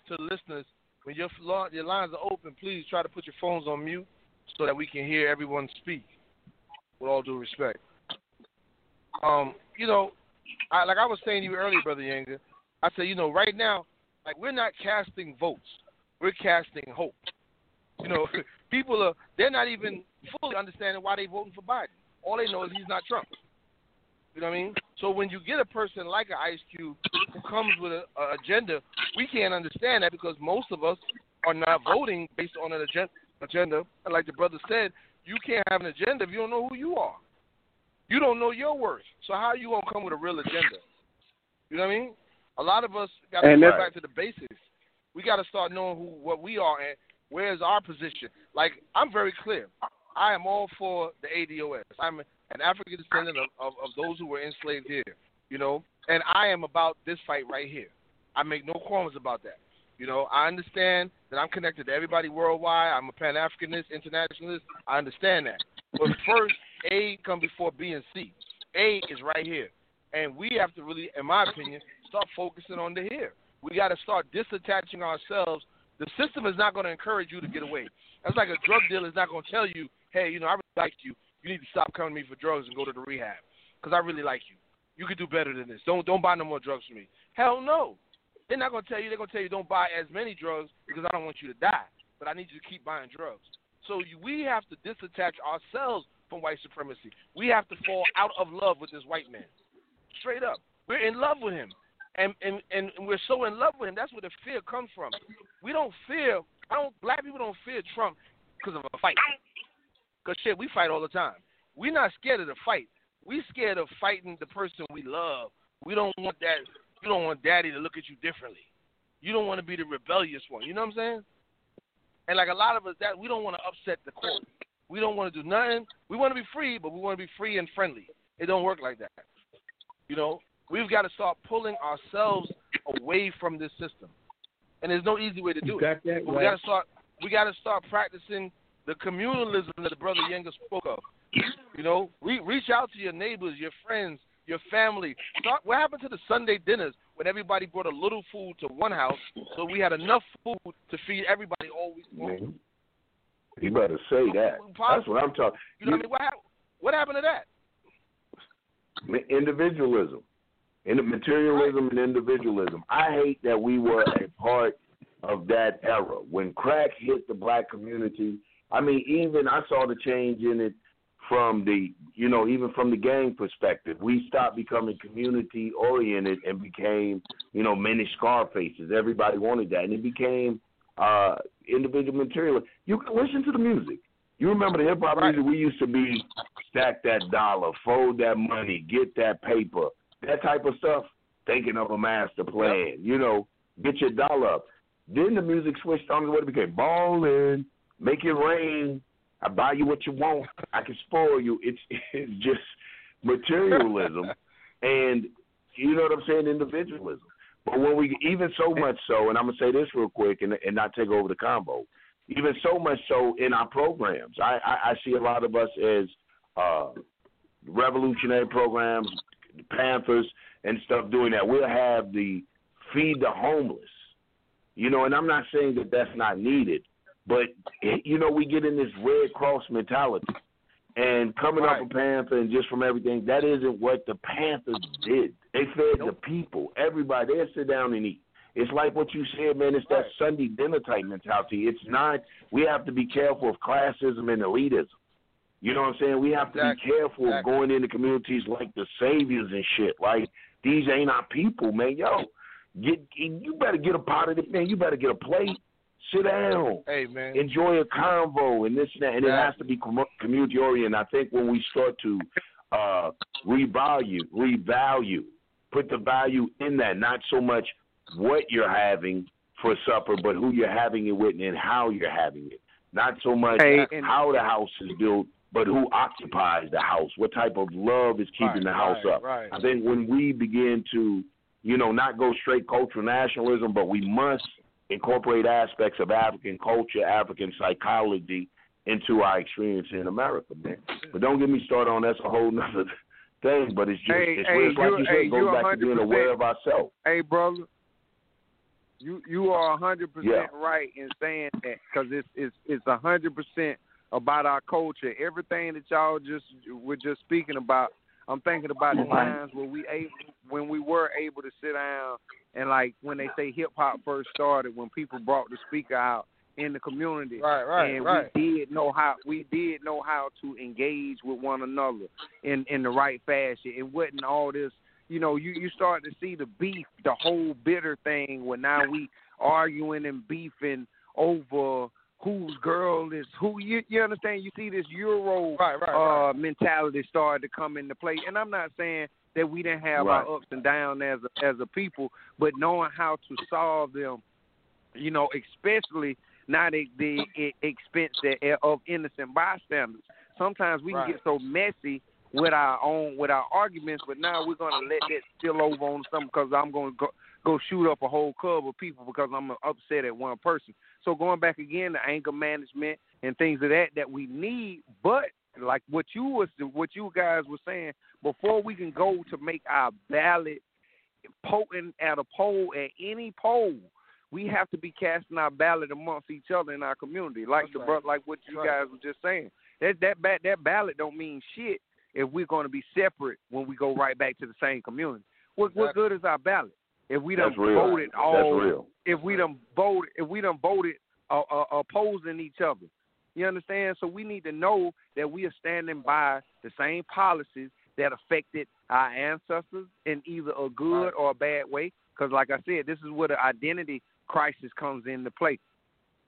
to the listeners, when your flo- your lines are open, please try to put your phones on mute so that we can hear everyone speak. With all due respect. Um, you know, I, like I was saying to you earlier, brother Younger, I said, you know, right now, like we're not casting votes, we're casting hope. You know, people are they're not even fully understanding why they're voting for Biden. All they know is he's not Trump. You know what I mean? So when you get a person like an Ice Cube who comes with an agenda, we can't understand that because most of us are not voting based on an agenda. Agenda, and like the brother said, you can't have an agenda if you don't know who you are. You don't know your worth. So how are you gonna come with a real agenda? You know what I mean? A lot of us got to go back to the basics. We got to start knowing who what we are and where's our position. Like I'm very clear. I am all for the ADOS. I'm an African descendant of, of, of those who were enslaved here. You know, and I am about this fight right here. I make no qualms about that. You know, I understand that I'm connected to everybody worldwide. I'm a Pan Africanist, internationalist. I understand that. But first, A come before B and C. A is right here. And we have to really, in my opinion, start focusing on the here. We got to start disattaching ourselves. The system is not going to encourage you to get away. That's like a drug dealer is not going to tell you, hey, you know, I really like you. You need to stop coming to me for drugs and go to the rehab because I really like you. You could do better than this. Don't don't buy no more drugs from me. Hell no. They're not to tell you. They're to tell you don't buy as many drugs because I don't want you to die. But I need you to keep buying drugs. So we have to disattach ourselves from white supremacy. We have to fall out of love with this white man. Straight up. We're in love with him. And, and and we're so in love with him. That's where the fear comes from. We don't fear. I don't. Black people don't fear Trump because of a fight. Cause shit, we fight all the time. We're not scared of the fight. We scared of fighting the person we love. We don't want that. You don't want daddy to look at you differently. You don't want to be the rebellious one. You know what I'm saying? And like a lot of us, that we don't want to upset the court. We don't want to do nothing. We want to be free, but we want to be free and friendly. It don't work like that. You know, we've got to start pulling ourselves away from this system. And there's no easy way to do it. got that But we got to start. We got to start practicing the communalism that the brother Yenga spoke of. You know, re- reach out to your neighbors, your friends, your family. Start, what happened to the Sunday dinners when everybody brought a little food to one house, so we had enough food to feed everybody all week long? You better say that. That's what I'm talking. You know what I mean? What, hap- what happened to that? individualism, and materialism and individualism. I hate that we were a part of that era when crack hit the black community. I mean, even I saw the change in it from the, you know, even from the gang perspective. We stopped becoming community oriented and became, you know, many Scarfaces. Everybody wanted that, and it became uh individual material. You can listen to the music. You remember the hip hop music? We used to be stack that dollar, fold that money, get that paper, that type of stuff. Thinking of a master plan, you know, get your dollar up. Then the music switched on to what it became ballin', make it rain. I buy you what you want. I can spoil you. It's it's just materialism, and you know what I'm saying, individualism. But when we even so much so, and I'm gonna say this real quick, and and not take over the combo. Even so much so in our programs, I I, I see a lot of us as uh, revolutionary programs, Panthers and stuff doing that. We'll have the feed the homeless, you know, and I'm not saying that that's not needed, but eh, you know we get in this Red Cross mentality. And coming up a Panther and just from everything, that isn't what the Panthers did. They fed the people, everybody. They sit down and eat. It's like what you said, man. It's that Sunday dinner type mentality. It's not. We have to be careful of classism and elitism. You know what I'm saying? We have to Exactly. be careful of Exactly. going into communities like the saviors and shit. Like these ain't our people, man. Yo, get you better get a pot of it, man. You better get a plate. Sit down Hey man. enjoy a convo and this and that, and it has to be com- community oriented. I think when we start to uh, revalue, revalue, put the value in that, not so much what you're having for supper, but who you're having it with and how you're having it. Not so much Hey, how the house is built, but who occupies the house. What type of love is keeping Right, the house right, up? right. I think when we begin to, you know, not go straight cultural nationalism, but we must incorporate aspects of African culture, African psychology into our experience in America, man. But don't get me started on that's a whole nother thing. But it's just Hey, it's, hey, it's like you- said, hey, it goes back to being aware of ourselves. Hey, brother, you you are a hundred Yeah. percent right in saying that because it's it's it's a hundred percent about our culture. Everything that y'all just were just speaking about. I'm thinking about the times where we able when we were able to sit down and like when they say hip hop first started, when people brought the speaker out in the community, Right, right, and right. we did know how we did know how to engage with one another in in the right fashion. It wasn't all this, you know. You you start to see the beef, the whole bitter thing, where now we arguing and beefing over whose girl is who. You, you understand? You see this Euro right, right, uh, right. mentality started to come into play, and I'm not saying that we didn't have Right. our ups and downs as a, as a people, but knowing how to solve them, you know, especially not at the expense of innocent bystanders. Sometimes we Right. can get so messy with our own with our arguments, but now we're gonna let that spill over on something because I'm gonna go go shoot up a whole club of people because I'm upset at one person. So going back again to anger management and things of that that we need, but like what you was what you guys were saying before we can go to make our ballot potent at a poll at any poll, we have to be casting our ballot amongst each other in our community, like That's the right. like what you That's right. guys were just saying. That that ba- that ballot don't mean shit if we're going to be separate when we go right back to the same community. What what good is our ballot if we done That's real. voted all That's real. if we done voted if we done voted uh, uh, opposing each other. You understand? So we need to know that we are standing by the same policies that affected our ancestors in either a good Right. or a bad way. Because, like I said, this is where the identity crisis comes into play.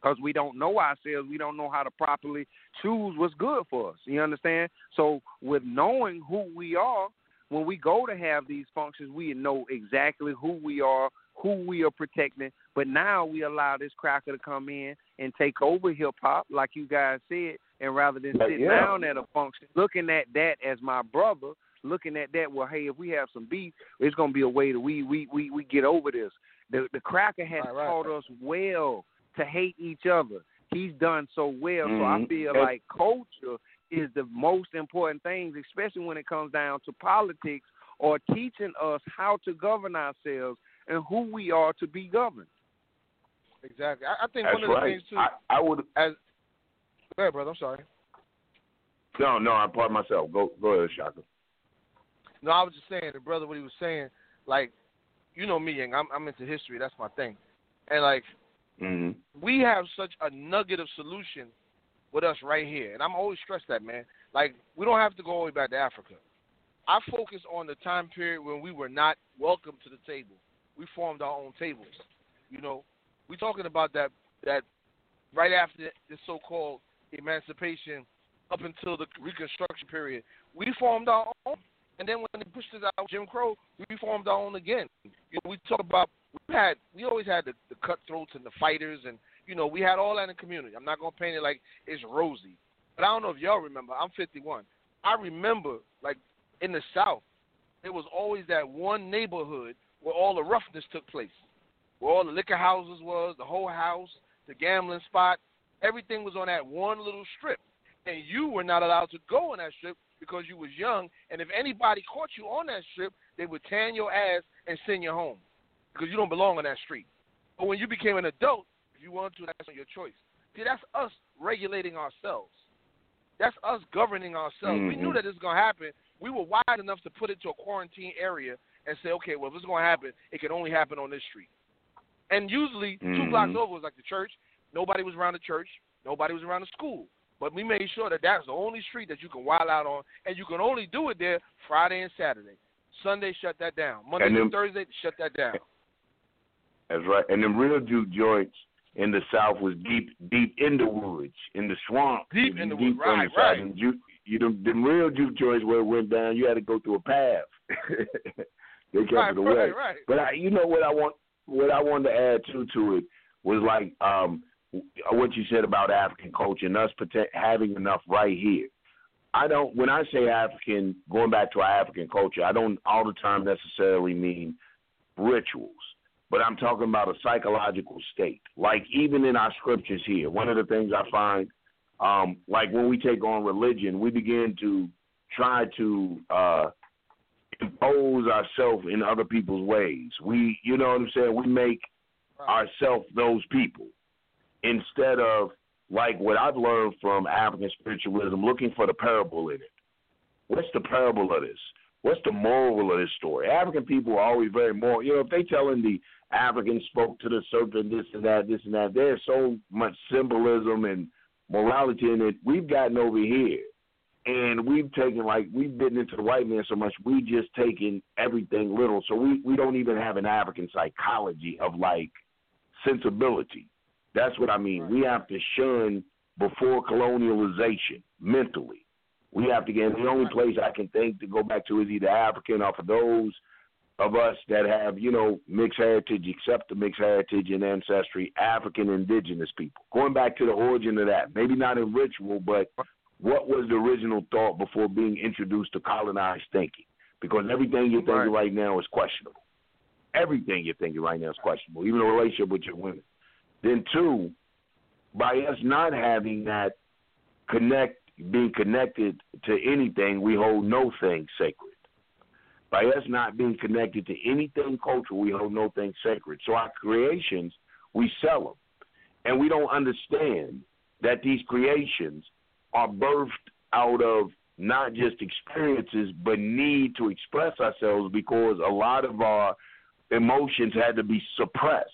Because we don't know ourselves, we don't know how to properly choose what's good for us. You understand? So, with knowing who we are, when we go to have these functions, we know exactly who we are, who we are protecting. But now we allow this cracker to come in and take over hip hop, like you guys said, and rather than But, sitting yeah. down at a function, looking at that as my brother, looking at that, well, hey, if we have some beef, it's gonna be a way that we we we, we get over this. The the cracker has Right, right, taught right. us well to hate each other. He's done so well. So I Mhm. feel like culture is the most important thing, especially when it comes down to politics or teaching us how to govern ourselves and who we are to be governed. Exactly. I, I think That's one of the right. things too. I, I would as go ahead, brother. I'm sorry. no, no. I part myself. Go, go ahead, Shaka. No, I was just saying, the brother, what he was saying, like, you know me, and I'm, I'm into history. That's my thing. And like, hmm we have such a nugget of solution with us right here, and I'm always stressed that, man. Like, we don't have to go all the way back to Africa. I focus on the time period when we were not welcome to the table. We formed our own tables. You know, we're talking about that that right after the so-called emancipation up until the Reconstruction period, we formed our own. And then when they pushed us out, Jim Crow, we formed our own again. You know, we talk about we had we always had the, the cutthroats and the fighters, and you know we had all that in the community. I'm not gonna paint it like it's rosy, but I don't know if y'all remember. I'm 51. I remember like in the South, there was always that one neighborhood where all the roughness took place, where all the liquor houses was, the whole house, the gambling spot, everything was on that one little strip, and you were not allowed to go on that strip because you was young, and if anybody caught you on that strip, they would tan your ass and send you home because you don't belong on that street. But when you became an adult, you want to, that's your choice. See, that's us regulating ourselves. That's us governing ourselves. We knew Mhm. that this was going to happen. We were wise enough to put it to a quarantine area and say, okay, well, if it's going to happen, it can only happen on this street. And usually, two Mhm. blocks over was like the church. Nobody was around the church. Nobody was around the school. But we made sure that that's the only street that you can wild out on, and you can only do it there Friday and Saturday. Sunday, shut that down. Monday And Thursday, shut that down. That's right. And the real juke joints in the South was deep, deep in the woods, in the swamp, Deep in you the woods, on right, the right. And juke, you know, the real juke joints where it went down, you had to go through a path. they kept Right, it away. right, right. But I, you know what I want, what I wanted to add too to it was like um what you said about African culture and us protect, having enough right here. I don't. When I say African, going back to our African culture, I don't all the time necessarily mean rituals, but I'm talking about a psychological state. Like even in our scriptures here, one of the things I find, um, like when we take on religion, we begin to try to uh, impose ourselves in other people's ways. We, you know what I'm saying? We make ourselves those people instead of like what I've learned from African spiritualism, looking for the parable in it. What's the parable of this? What's the moral of this story? African people are always very moral. You know, if they telling the African spoke to the serpent, this and that, this and that, there's so much symbolism and morality in it. We've gotten over here, and we've taken like we've bitten into the white man so much. We just taken everything little. So we we don't even have an African psychology of like sensibility. That's what I mean. We have to shun before colonialization mentally. We have to get. The only place I can think to go back to is either African or for those of us that have, you know, mixed heritage, except the mixed heritage and ancestry, African indigenous people. Going back to the origin of that, maybe not in ritual, but what was the original thought before being introduced to colonized thinking? Because everything you're thinking right, right now is questionable. Everything you're thinking right now is questionable, even the relationship with your women. Then two, by us not having that connect, being connected to anything, we hold no thing sacred. By us not being connected to anything cultural, we hold no thing sacred. So our creations, we sell them. And we don't understand that these creations are birthed out of not just experiences, but need to express ourselves because a lot of our emotions had to be suppressed.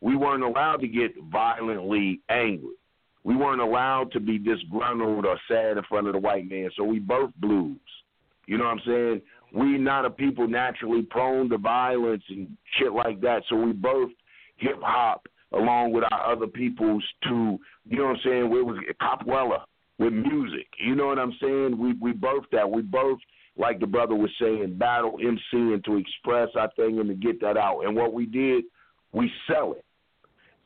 We weren't allowed to get violently angry. We weren't allowed to be disgruntled or sad in front of the white man. So we birthed blues. You know what I'm saying? We not a people naturally prone to violence and shit like that. So we both hip hop along with our other peoples to, you know what I'm saying? It was capoeira with music. You know what I'm saying? We we both that. We both like the brother was saying, battle MCing to express our thing and to get that out. And what we did, we sell it.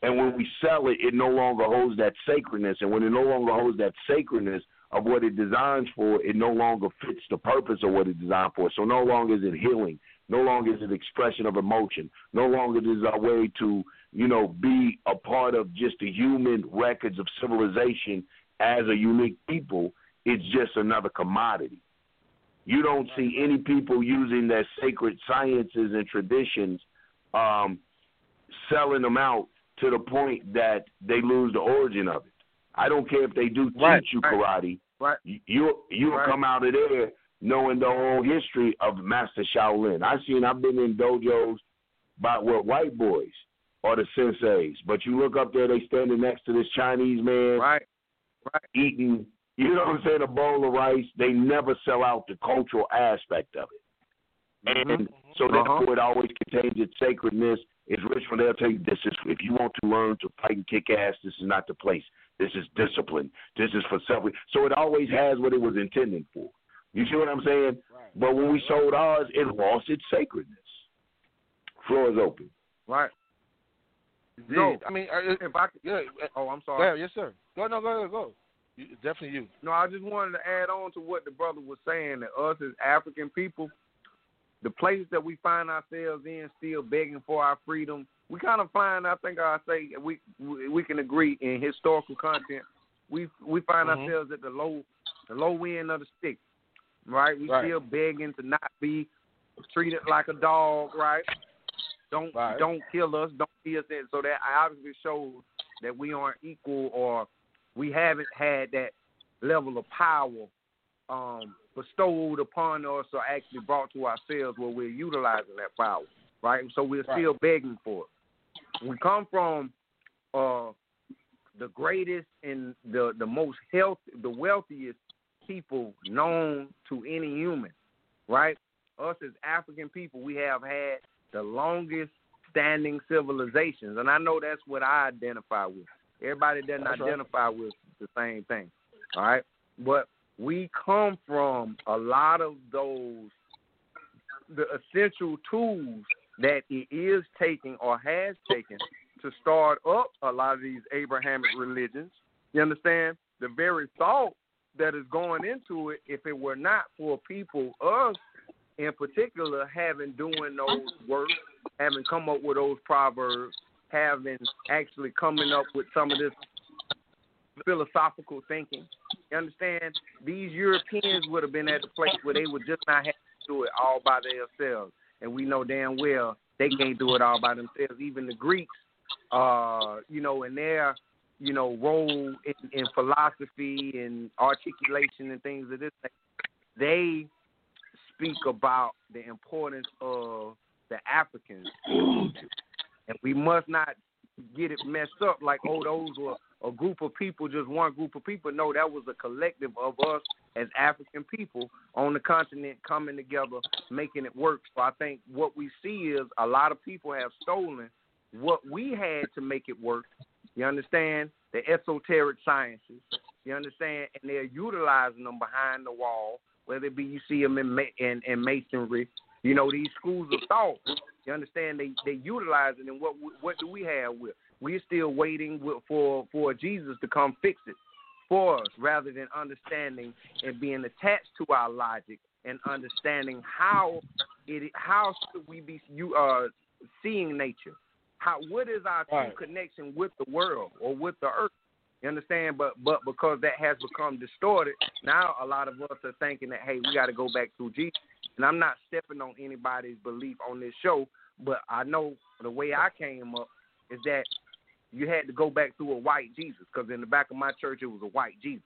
And when we sell it, it no longer holds that sacredness. And when it no longer holds that sacredness, of what it designs for, it no longer fits the purpose of what it designed for. So no longer is it healing. No longer is it expression of emotion. No longer is it a way to, you know, be a part of just the human records of civilization as a unique people. It's just another commodity. You don't see any people using their sacred sciences and traditions, um, selling them out to the point that they lose the origin of it. I don't care if they do teach right, you karate. Right. You you right. come out of there knowing the whole history of Master Shaolin. I've seen I've been in dojos by what white boys or the senseis, but you look up there, they standing next to this Chinese man, right, right, eating. You know what I'm saying? A bowl of rice. They never sell out the cultural aspect of it, mm-hmm. and so uh-huh. therefore it always contains its sacredness. It's ritual. They'll tell you this is if you want to learn to fight and kick ass, this is not the place. This is discipline. This is for self. So it always has what it was intended for. You see what I'm saying? Right. But when we sold ours, it lost its sacredness. Floor is open. Right. No, I mean, uh, if I could, yeah. Uh, oh, I'm sorry. Yeah, yes, sir. Go, no, go, go, go. You, definitely you. No, I just wanted to add on to what the brother was saying that us as African people, the place that we find ourselves in, still begging for our freedom, we kind of find. I think I say we we can agree in historical content. We we find mm-hmm. ourselves at the low the low end of the stick, right? We right. still begging to not be treated like a dog, right? Don't right. don't kill us, don't see us in. So that obviously shows that we aren't equal or we haven't had that level of power um, bestowed upon us or actually brought to ourselves where we're utilizing that power, right? So we're right. still begging for it we come from uh, the greatest and the the most health, the wealthiest people known to any human, right? Us as African people, we have had the longest standing civilizations, and I know that's what I identify with. Everybody doesn't that's identify right. with the same thing, all right? But we come from a lot of those the essential tools that it is taking or has taken to start up a lot of these Abrahamic religions. You understand? The very thought that is going into it, if it were not for people, us in particular, having doing those work, having come up with those proverbs, having actually coming up with some of this philosophical thinking. You understand? These Europeans would have been at the place where they would just not have to do it all by themselves and we know damn well they can't do it all by themselves. Even the Greeks, uh, you know, in their you know role in, in philosophy and articulation and things of this, they speak about the importance of the Africans, and we must not get it messed up like oh those were a group of people, just one group of people. No, that was a collective of us as African people on the continent coming together, making it work. So I think what we see is a lot of people have stolen what we had to make it work. You understand the esoteric sciences. You understand, and they're utilizing them behind the wall, whether it be you see them in in, in masonry. You know these schools of thought. You understand they they utilize it, and what what do we have with? We're still waiting for for Jesus to come fix it for us, rather than understanding and being attached to our logic and understanding how it how should we be you uh seeing nature. How what is our true right. connection with the world or with the earth? You understand? But but because that has become distorted, now a lot of us are thinking that hey, we got to go back to Jesus. And I'm not stepping on anybody's belief on this show, but I know the way I came up is that you had to go back through a white Jesus because in the back of my church it was a white Jesus.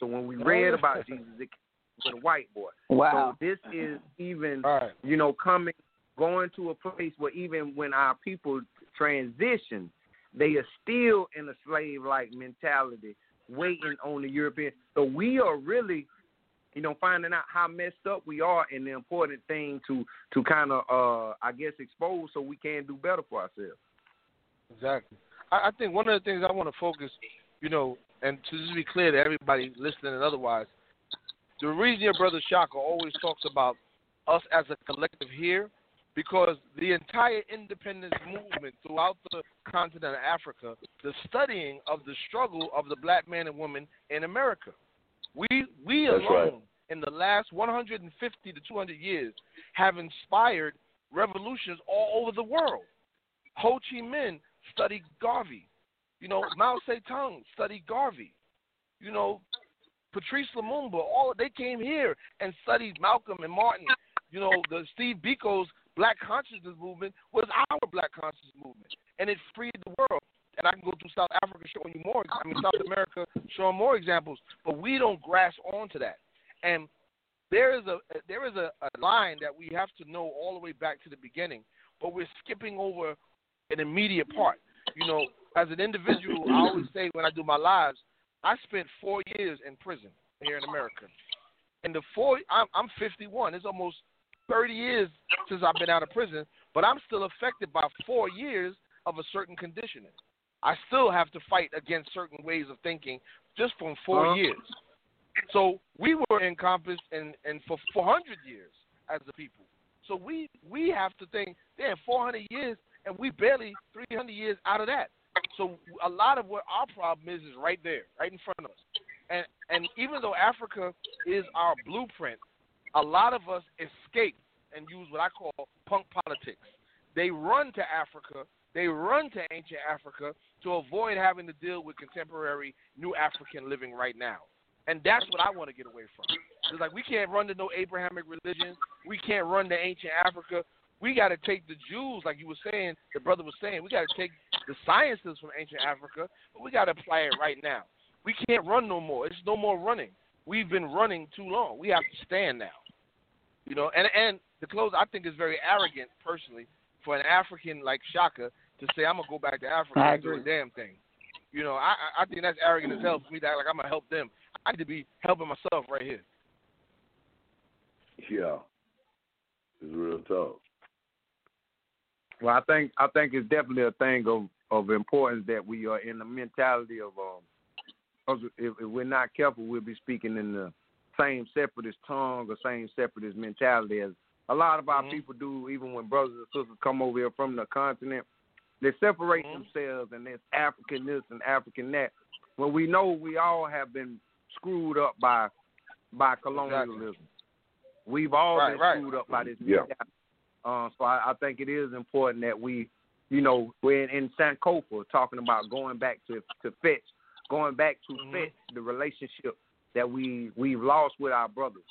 So when we read about Jesus, it came with a white boy. Wow. So this is even Right. you know coming going to a place where even when our people transition, they are still in a slave like mentality, waiting on the European. So we are really, you know, finding out how messed up we are, and the important thing to to kind of, uh, I guess, expose so we can do better for ourselves. Exactly. I, I think one of the things I want to focus, you know, and to just be clear to everybody listening and otherwise, the reason your brother Shaka always talks about us as a collective here, because the entire independence movement throughout the continent of Africa, the studying of the struggle of the black man and woman in America, we we That's alone right. in the last 150 to 200 years have inspired revolutions all over the world. Ho Chi Minh studied Garvey. You know, Mao Zedong studied Garvey. You know, Patrice Lumumba, all they came here and studied Malcolm and Martin. You know, the Steve Biko's Black Consciousness movement was our Black Consciousness movement, and it freed the world. And I can go through South Africa showing you more. I mean, South America showing more examples, but we don't grasp onto that. And there is a there is a, a line that we have to know all the way back to the beginning, but we're skipping over an immediate part. You know, as an individual, I always say when I do my lives, I spent four years in prison here in America. And the four, I'm, I'm 51. It's almost 30 years since I've been out of prison, but I'm still affected by four years of a certain conditioning. I still have to fight against certain ways of thinking just from 4 Uh-huh. years. So we were encompassed in, in for 400 years as a people. So we we have to think, damn, 400 years, and we barely 300 years out of that. So a lot of what our problem is is right there, right in front of us. And and even though Africa is our blueprint, a lot of us escape and use what I call punk politics. They run to Africa, they run to ancient Africa to avoid having to deal with contemporary new African living right now. And that's what I want to get away from. It's like we can't run to no Abrahamic religion. We can't run to ancient Africa. We got to take the Jews, like you were saying, the brother was saying. We got to take the sciences from ancient Africa, but we got to apply it right now. We can't run no more. It's no more running. We've been running too long. We have to stand now. You know, and and the close I think is very arrogant personally for an African like Shaka to say I'm gonna go back to Africa I and do a damn thing. You know, I I I think that's arrogant as hell for me to act like I'm gonna help them. I need to be helping myself right here. Yeah. It's real talk. Well, I think I think it's definitely a thing of of importance that we are in the mentality of um. 'cause if, if we're not careful, we'll be speaking in the same separatist tongue or same separatist mentality as a lot of our Mhm. people do. Even when brothers and sisters come over here from the continent, they separate Mhm. themselves and there's African this and African that. When we know we all have been screwed up by by colonialism. We've all Right, been right. screwed up by this Yeah. mentality. Uh, so I, I think it is important that we, you know, we're in, in Sankofa talking about going back to to fetch, going back to Mhm. fetch the relationship that we we've lost with our brothers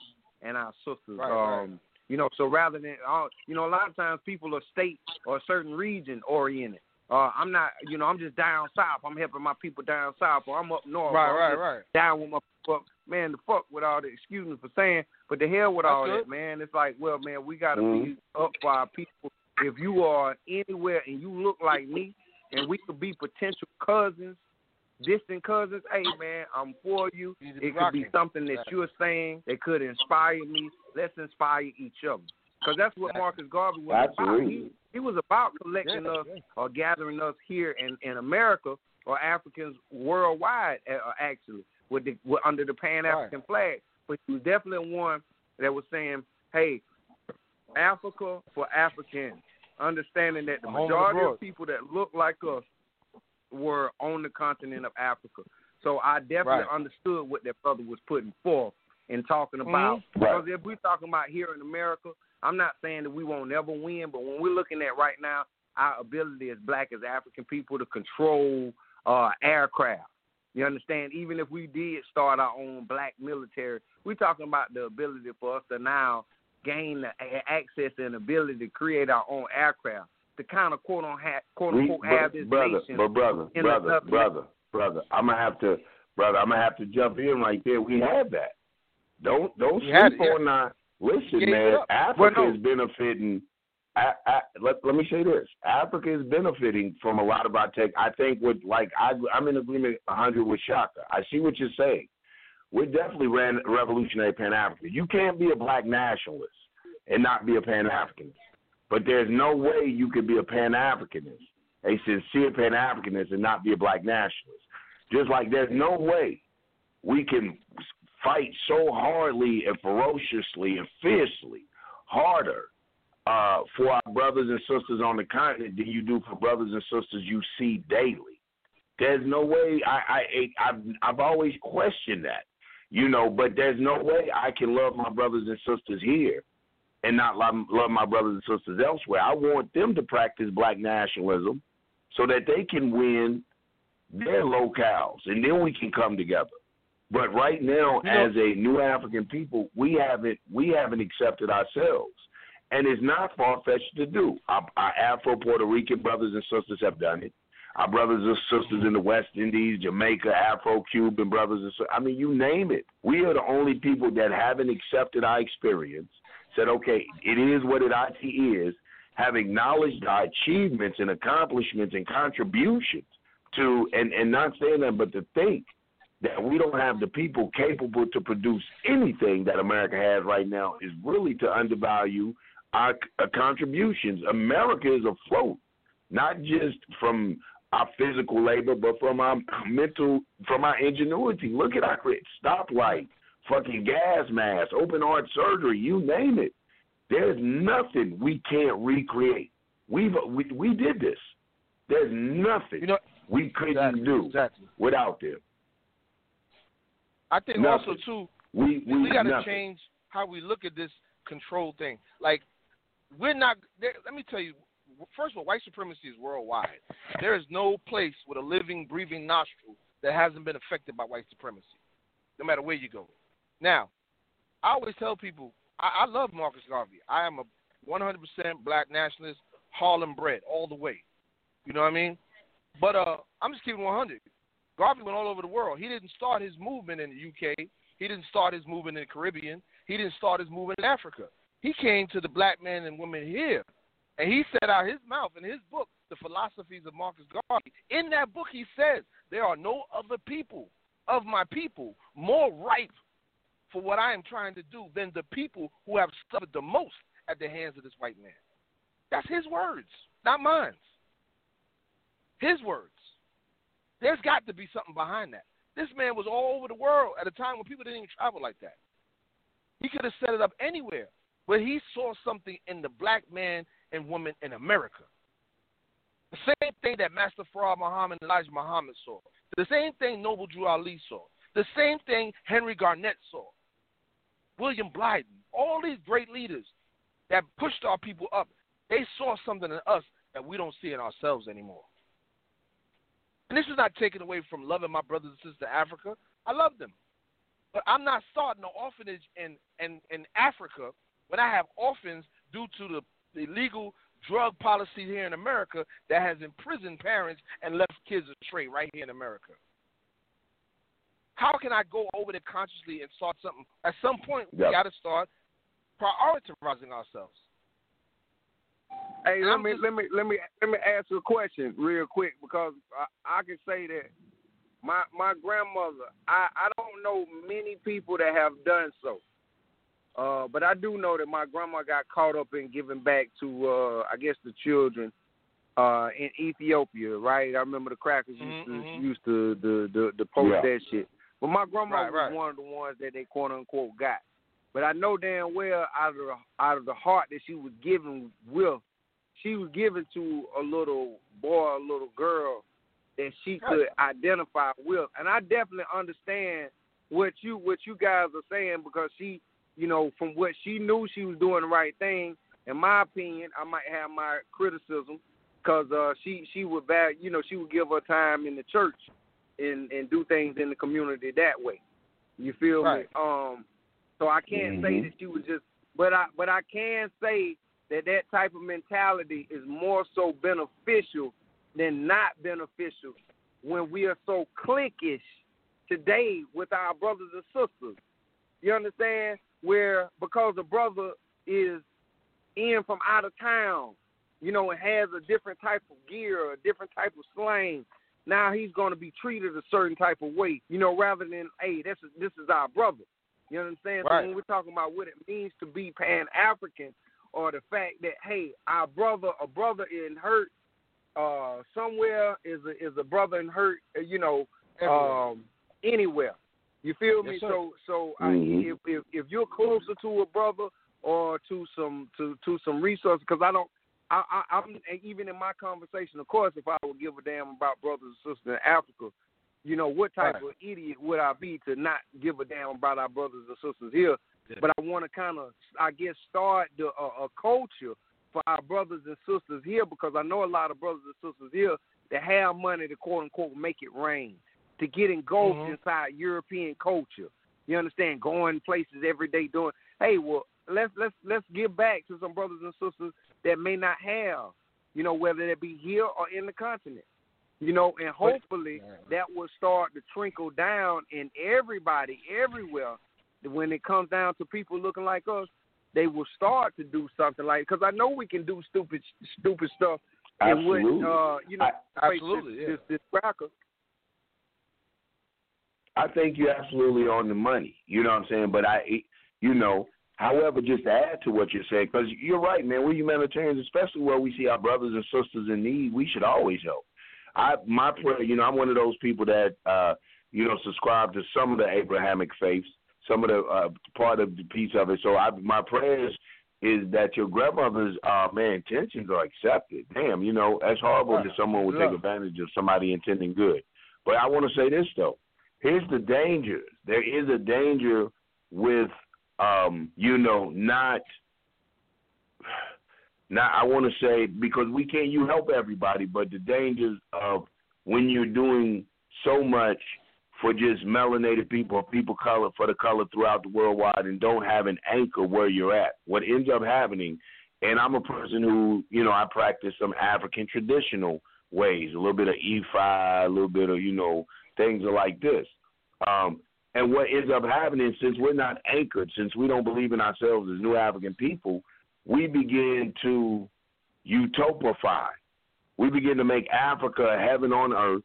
and our sisters. Right, um, right. You know, so rather than uh, you know, a lot of times people are state or certain region oriented. Uh, I'm not, you know, I'm just down south. I'm helping my people down south, or I'm up north. Right, right, right. down with my fuck man. The fuck with all the excuse me for saying, but the hell with That's all good. that, man. It's like, well, man, we got to Mhm. be up for our people. If you are anywhere and you look like me, and we could be potential cousins, distant cousins, hey man, I'm for you. You need to be It could be something that you're saying that could inspire me. Let's inspire each other. Because that's what Marcus Garvey was about. He, he was about collecting Yeah, us yeah. or gathering us here in, in America or Africans worldwide, uh, actually, with the with, under the Pan African right. flag. But he was definitely one that was saying, "Hey, Africa for Africans," understanding that the majority of people that look like us were on the continent of Africa. So I definitely right. understood what that brother was putting forth and talking mm-hmm. about. Mm-hmm. Because if we're talking about here in America, I'm not saying that we won't ever win, but when we're looking at right now, our ability as black as African people to control uh, aircraft. You understand? Even if we did start our own black military, we're talking about the ability for us to now gain the access and ability to create our own aircraft to kind of quote on quote unquote we, have this brother, nation. But brother, brother, brother, brother, I'm gonna have to, brother, I'm gonna have to jump in right there. We have that. Don't don't sleep on that. Listen, man, Africa is benefiting. I, I, let, let me say this: Africa is benefiting from a lot of our tech. I think with like I, I'm in agreement 100 with Shaka. I see what you're saying. We're definitely ran revolutionary Pan African. You can't be a black nationalist and not be a Pan Africanist. But there's no way you could be a Pan Africanist, a sincere Pan Africanist, and not be a black nationalist. Just like there's no way we can fight so hardly and ferociously and fiercely harder uh, for our brothers and sisters on the continent than you do for brothers and sisters you see daily. There's no way I, I I've I've always questioned that, you know. But there's no way I can love my brothers and sisters here and not love, love my brothers and sisters elsewhere. I want them to practice black nationalism so that they can win their locales, and then we can come together. But right now, as a new African people, we haven't we haven't accepted ourselves, and it's not far fetched to do. Our, our Afro Puerto Rican brothers and sisters have done it. Our brothers and sisters in the West Indies, Jamaica, Afro Cuban brothers and sisters. I mean, you name it. We are the only people that haven't accepted our experience said, okay, it is what it it is, have acknowledged our achievements and accomplishments and contributions to, and, and not saying that, but to think that we don't have the people capable to produce anything that America has right now is really to undervalue our, our contributions. America is afloat, not just from our physical labor, but from our mental, from our ingenuity. Look at our stoplight fucking gas mask, open heart surgery, you name it. There's nothing we can't recreate. We've we, we did this. There's nothing you know, we couldn't exactly, do exactly. without them. I think nothing. also too we we, we got to change how we look at this control thing. Like we're not. Let me tell you. First of all, white supremacy is worldwide. There is no place with a living, breathing nostril that hasn't been affected by white supremacy, no matter where you go. Now, I always tell people I, I love Marcus Garvey. I am a 100% black nationalist, Harlem bred, all the way. You know what I mean? But uh, I'm just keeping 100. Garvey went all over the world. He didn't start his movement in the UK. He didn't start his movement in the Caribbean. He didn't start his movement in Africa. He came to the black men and women here, and he said out his mouth in his book, The Philosophies of Marcus Garvey. In that book, he says there are no other people of my people more ripe for what I am trying to do than the people who have suffered the most at the hands of this white man. That's his words, not mine. His words. There's got to be something behind that. This man was all over the world at a time when people didn't even travel like that. He could have set it up anywhere, but he saw something in the black man and woman in America. The same thing that Master Fard Muhammad and Elijah Muhammad saw. The same thing Noble Drew Ali saw. The same thing Henry Garnet saw. William Blyden, all these great leaders that pushed our people up, they saw something in us that we don't see in ourselves anymore. And this is not taken away from loving my brothers and sisters in Africa. I love them. But I'm not starting an orphanage in, in, in Africa when I have orphans due to the, the illegal drug policy here in America that has imprisoned parents and left kids astray right here in America. How can I go over there consciously and start something? At some point, we got to start prioritizing ourselves. Hey, let me just, let me let me let me ask you a question real quick because I, I can say that my my grandmother, I I don't know many people that have done so. Uh, but I do know that my grandma got caught up in giving back to, uh, I guess, the children uh, in Ethiopia, right? I remember the crackers used to Mm-hmm. used to the the, the post Yeah. that shit. But my grandma Right, right. was one of the ones that they quote unquote got. But I know damn well out of the out of the heart that she was given with, she was given to a little boy, a little girl that she could identify with. And I definitely understand what you what you guys are saying because she, you know, from what she knew she was doing the right thing. In my opinion, I might have my criticism because uh, she she would back, you know, she would give her time in the church and and do things in the community that way. You feel Right. me? Um, so I can't say Mhm. that she was just, but I but I can say that that type of mentality is more so beneficial than not beneficial when we are so cliquish today with our brothers and sisters. You understand? Where because a brother is in from out of town, you know, and has a different type of gear, a different type of slang. Now he's going to be treated a certain type of way, you know, rather than, hey, this is this is our brother. You know what I'm saying? Right. So when we're talking about what it means to be Pan African, or the fact that, hey, our brother, a brother in hurt uh, somewhere is a, is a brother in hurt, uh, you know, um, anywhere. You feel me? Yes, sir. so so Mhm. I, if, if if you're closer to a brother or to some to to some resources, because I don't. I, I, I'm even in my conversation, of course, if I would give a damn about brothers and sisters in Africa, you know, what type Right. of idiot would I be to not give a damn about our brothers and sisters here? Yeah. But I want to kind of, I guess, start the, a, a culture for our brothers and sisters here because I know a lot of brothers and sisters here that have money to quote unquote make it rain, to get engulfed Mhm. inside European culture. You understand? Going places every day doing. Hey, well, let's let's let's give back to some brothers and sisters that may not have. You know, whether it be here or in the continent. You know, and hopefully that will start to trickle down in everybody everywhere. When it comes down to people looking like us, they will start to do something like. Because I know we can do stupid stupid stuff. And Absolutely. uh, you know, I- absolutely, this, yeah. this, this cracker. I think you're absolutely on the money. You know what I'm saying? But I, you know, however, just to add to what you're saying, because you're right, man. We're humanitarians, especially where we see our brothers and sisters in need. We should always help. I, my prayer, you know, I'm one of those people that, uh, you know, subscribe to some of the Abrahamic faiths, some of the uh, part of the piece of it. So I, my prayers is that your grandmother's uh, man intentions are accepted. Damn, you know, that's horrible that someone would take advantage of somebody intending good. But I want to say this though here's the danger. There is a danger with um, you know, not not I want to say because we can't you help everybody, but the dangers of when you're doing so much for just melanated people people color for the color throughout the worldwide and don't have an anchor where you're at. What ends up happening, and I'm a person who, you know, I practice some African traditional ways, a little bit of Ifa, a little bit of, you know, things are like this. Um, and what ends up happening, since we're not anchored, since we don't believe in ourselves as new African people, we begin to utopify. We begin to make Africa a heaven on earth,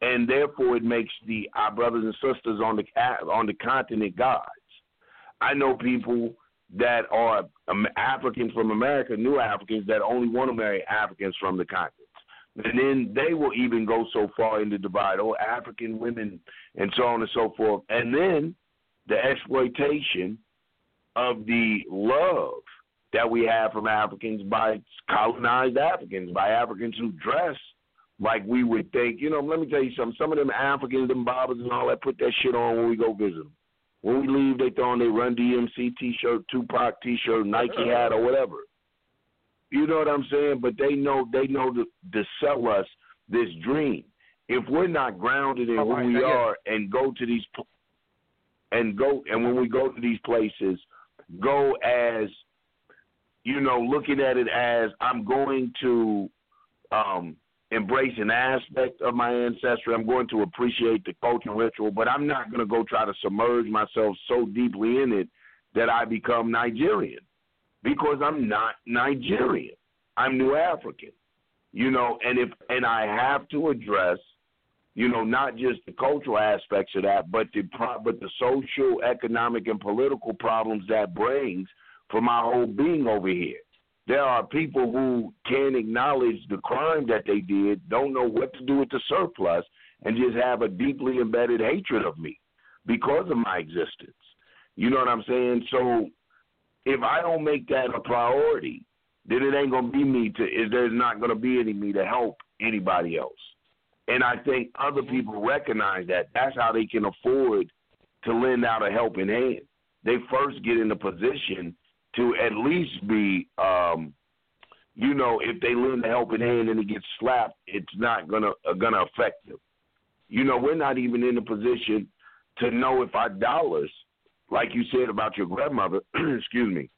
and therefore it makes the our brothers and sisters on the on the continent gods. I know people that are Africans from America, new Africans that only want to marry Africans from the continent. And then they will even go so far in the divide, oh, African women, and so on and so forth. And then the exploitation of the love that we have from Africans by colonized Africans, by Africans who dress like we would think. You know, let me tell you something. Some of them Africans, them bobbers and all that, put that shit on when we go visit them. When we leave, they throw on their Run DMC T-shirt, Tupac T-shirt, Nike hat, or whatever. You know what I'm saying? But they know they know to, to sell us this dream. If we're not grounded in who we are and go to these and go and when we go to these places, go as you know, looking at it as I'm going to um, embrace an aspect of my ancestry. I'm going to appreciate the cultural ritual, but I'm not going to go try to submerge myself so deeply in it that I become Nigerian because I'm not Nigerian. I'm New African. You know, and if and I have to address, you know, not just the cultural aspects of that, but the pro- but the social, economic, and political problems that brings for my whole being over here. There are people who can't acknowledge the crime that they did, don't know what to do with the surplus, and just have a deeply embedded hatred of me because of my existence. You know what I'm saying? So if I don't make that a priority, then it ain't gonna be me to is there's not gonna be any me to help anybody else. And I think other people recognize that. That's how they can afford to lend out a helping hand. They first get in a position to at least be um you know, if they lend a helping hand and it gets slapped, it's not gonna uh, gonna affect them. You know, we're not even in a position to know if our dollars, like you said about your grandmother, excuse me,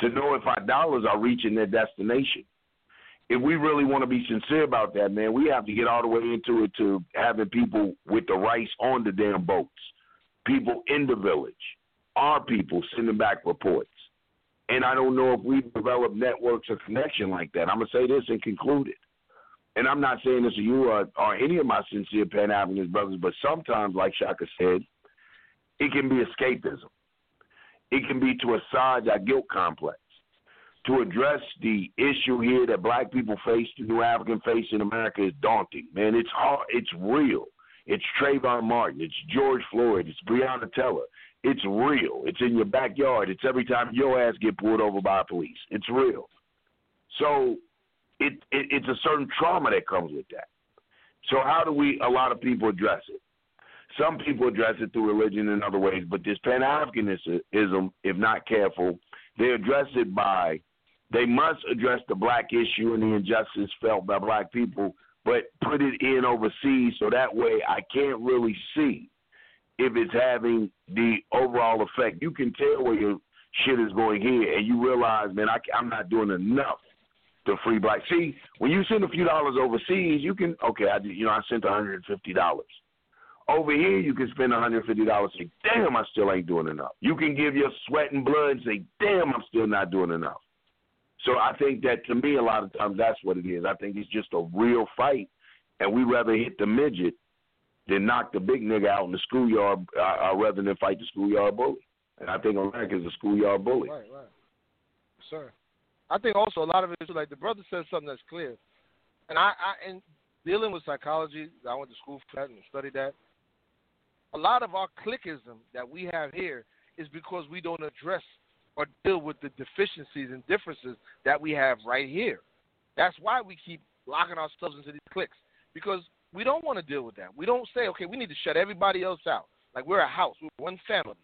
to know if our dollars are reaching their destination. If we really want to be sincere about that, man, we have to get all the way into it to having people with the rights on the damn boats, people in the village, our people sending back reports. And I don't know if we've developed networks of connection like that. I'm going to say this and conclude it. And I'm not saying this to you or, or any of my sincere Pan Africanist brothers, but sometimes, like Shaka said, it can be escapism. It can be to assuage our guilt complex, to address the issue here that black people face, the new African face in America is daunting. Man, it's hard. It's real. It's Trayvon Martin. It's George Floyd. It's Breonna Taylor. It's real. It's in your backyard. It's every time your ass get pulled over by police. It's real. So it, it it's a certain trauma that comes with that. So how do we? A lot of people address it. Some people address it through religion in other ways, but this Pan Africanism, if not careful, they address it by they must address the black issue and the injustice felt by black people, but put it in overseas so that way I can't really see if it's having the overall effect. You can tell where your shit is going here, and you realize, man, I, I'm not doing enough to free black. See, when you send a few dollars overseas, you can okay, I you know I sent 150 dollars. Over here, you can spend $150 and say, damn, I still ain't doing enough. You can give your sweat and blood and say, damn, I'm still not doing enough. So I think that to me, a lot of times that's what it is. I think it's just a real fight, and we rather hit the midget than knock the big nigga out in the schoolyard, uh, uh, rather than fight the schoolyard bully. And I think America is a schoolyard bully. Right, right, sir. I think also a lot of it is like the brother says something that's clear, and I, I and dealing with psychology, I went to school for that and studied that a lot of our clickism that we have here is because we don't address or deal with the deficiencies and differences that we have right here. That's why we keep locking ourselves into these cliques because we don't want to deal with that. We don't say, okay, we need to shut everybody else out. Like we're a house, we're one family.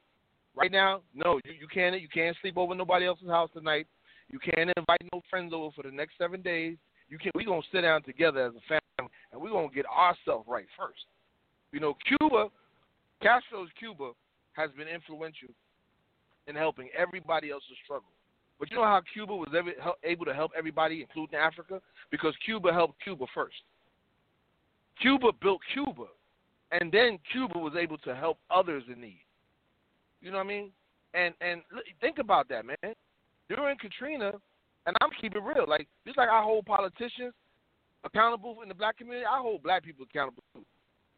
Right now, no, you, you can't you can't sleep over nobody else's house tonight. You can't invite no friends over for the next seven days. You can we're gonna sit down together as a family and we're gonna get ourselves right first. You know, Cuba Castro's Cuba has been influential in helping everybody else to struggle. But you know how Cuba was ever, able to help everybody, including Africa? Because Cuba helped Cuba first. Cuba built Cuba, and then Cuba was able to help others in need. You know what I mean? And and think about that, man. During Katrina, and I'm keeping real, like just like I hold politicians accountable in the black community, I hold black people accountable too.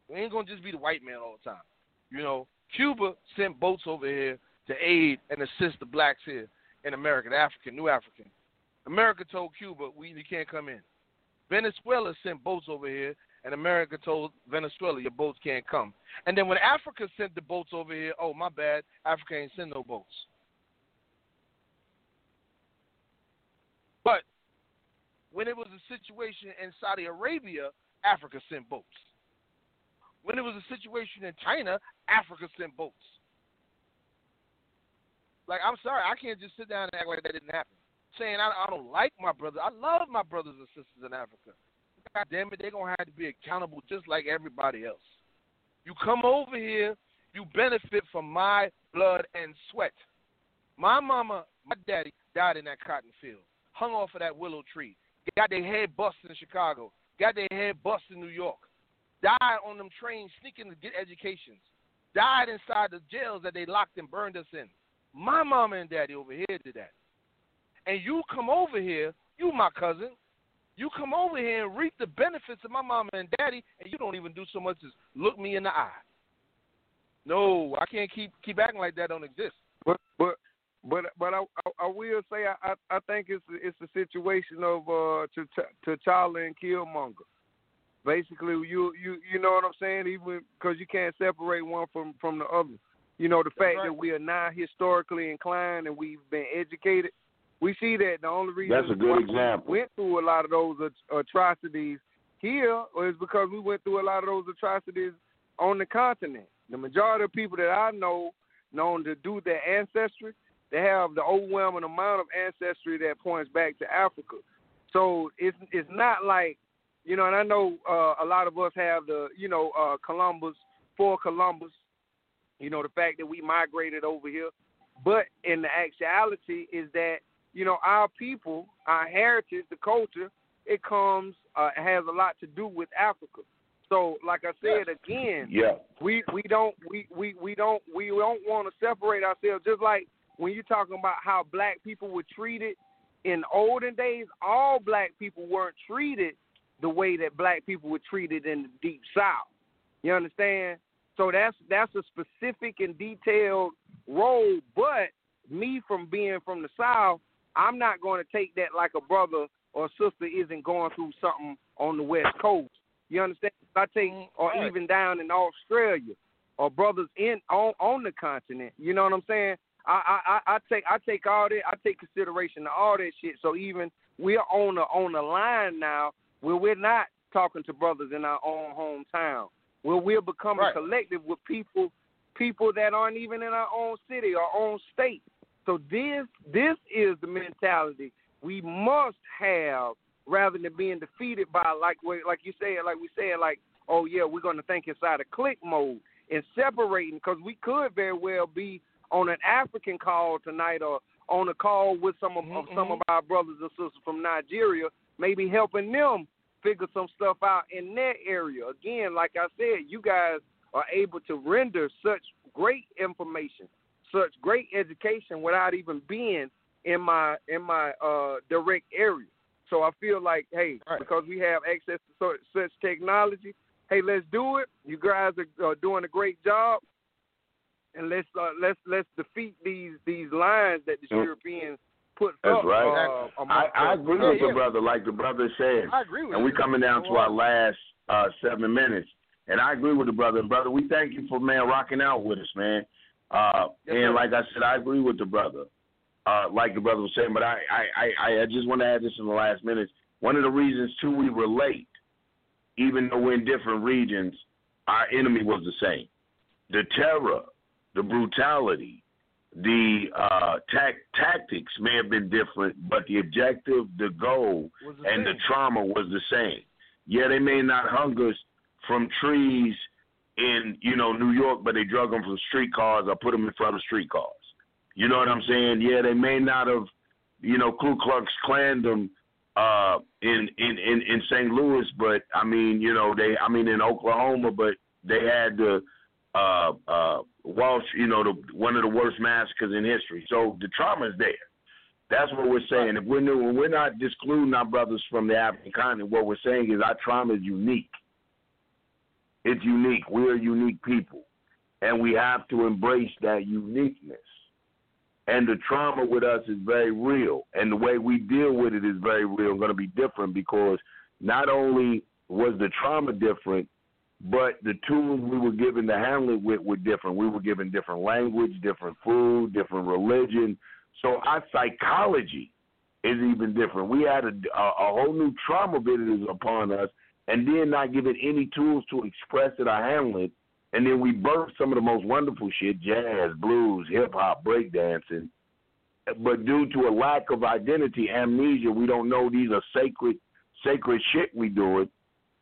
We ain't gonna just be the white man all the time. You know, Cuba sent boats over here to aid and assist the blacks here in America, the African, New African. America told Cuba, we you can't come in. Venezuela sent boats over here, and America told Venezuela, your boats can't come. And then when Africa sent the boats over here, oh, my bad, Africa ain't send no boats. But when it was a situation in Saudi Arabia, Africa sent boats. When it was a situation in China, Africa sent boats. Like, I'm sorry, I can't just sit down and act like that didn't happen. Saying I, I don't like my brothers. I love my brothers and sisters in Africa. God damn it, they're going to have to be accountable just like everybody else. You come over here, you benefit from my blood and sweat. My mama, my daddy died in that cotton field, hung off of that willow tree, got their head busted in Chicago, got their head busted in New York died on them trains sneaking to get educations, died inside the jails that they locked and burned us in. My mama and daddy over here did that. And you come over here, you my cousin, you come over here and reap the benefits of my mama and daddy, and you don't even do so much as look me in the eye. No, I can't keep keep acting like that don't exist. But but But but I I, I will say I, I think it's it's a situation of uh T'Challa and Killmonger. Basically, you you you know what I'm saying? Even because you can't separate one from from the other. You know the fact right. that we are not historically inclined and we've been educated. We see that the only reason That's a good why example. we went through a lot of those at- atrocities here is because we went through a lot of those atrocities on the continent. The majority of people that I know known to do their ancestry, they have the overwhelming amount of ancestry that points back to Africa. So it's it's not like you know, and I know uh, a lot of us have the you know uh, Columbus for Columbus, you know the fact that we migrated over here, but in the actuality is that you know our people, our heritage, the culture, it comes uh, has a lot to do with Africa. So, like I said again, Yeah. we we don't we we we don't we don't want to separate ourselves. Just like when you're talking about how black people were treated in olden days, all black people weren't treated the way that black people were treated in the deep south. You understand? So that's that's a specific and detailed role. But me from being from the south, I'm not going to take that like a brother or sister isn't going through something on the west coast. You understand? I take mm-hmm. or Right. even down in Australia or brothers in on on the continent. You know what I'm saying? I I I I take I take all that I take consideration to all that shit. So even we're on the on the line now where we're not talking to brothers in our own hometown. Where we're becoming Right. collective with people people that aren't even in our own city or own state. So this this is the mentality we must have rather than being defeated by like like you said, like we said, like oh yeah, we're going to think inside of click mode and separating because we could very well be on an African call tonight or on a call with some of, of some of our brothers and sisters from Nigeria, maybe helping them figure some stuff out in their area. Again, like I said, you guys are able to render such great information, such great education without even being in my in my uh direct area. So I feel like, hey, Right. because we have access to such, such technology, hey, let's do it. You guys are uh, doing a great job, and let's uh, let's let's defeat these these lines that the. Europeans put That's up. right. Uh, I, I agree Yeah, with yeah. the brother, like the brother said. I agree with And you. we coming down to our last uh, seven minutes. And I agree with the brother. And brother, we thank you for man rocking out with us, man. Uh, Yes, and sir. like I said, I agree with the brother. Uh, like the brother was saying, but I, I, I, I just want to add this in the last minutes. One of the reasons too we relate, even though we're in different regions, our enemy was the same. The terror, the brutality, the uh, tac- tactics may have been different, but the objective, the goal, the and the trauma was the same. Yeah, they may not hung us from trees in you know New York, but they drug them from streetcars or put them in front of streetcars. You know what I'm saying? Yeah, they may not have, you know, Ku Klux Klan them uh, in in in in St. Louis, but I mean, you know, they I mean in Oklahoma, but they had the uh uh Walsh, you know, the one of the worst massacres in history. So the trauma is there. That's what we're saying. If we're new, we're not discluding our brothers from the African continent, what we're saying is our trauma is unique. It's unique. We're unique people, and we have to embrace that uniqueness. And the trauma with us is very real, and the way we deal with it is very real. Going to be different because not only was the trauma different, but the tools we were given to handle it with were different. We were given different language, different food, different religion. So our psychology is even different. We had a, a, a whole new trauma visited upon us, and then not given any tools to express it or handle it. And then we birthed some of the most wonderful shit jazz, blues, hip hop, breakdancing. But due to a lack of identity, amnesia, we don't know these are sacred, sacred shit we do it,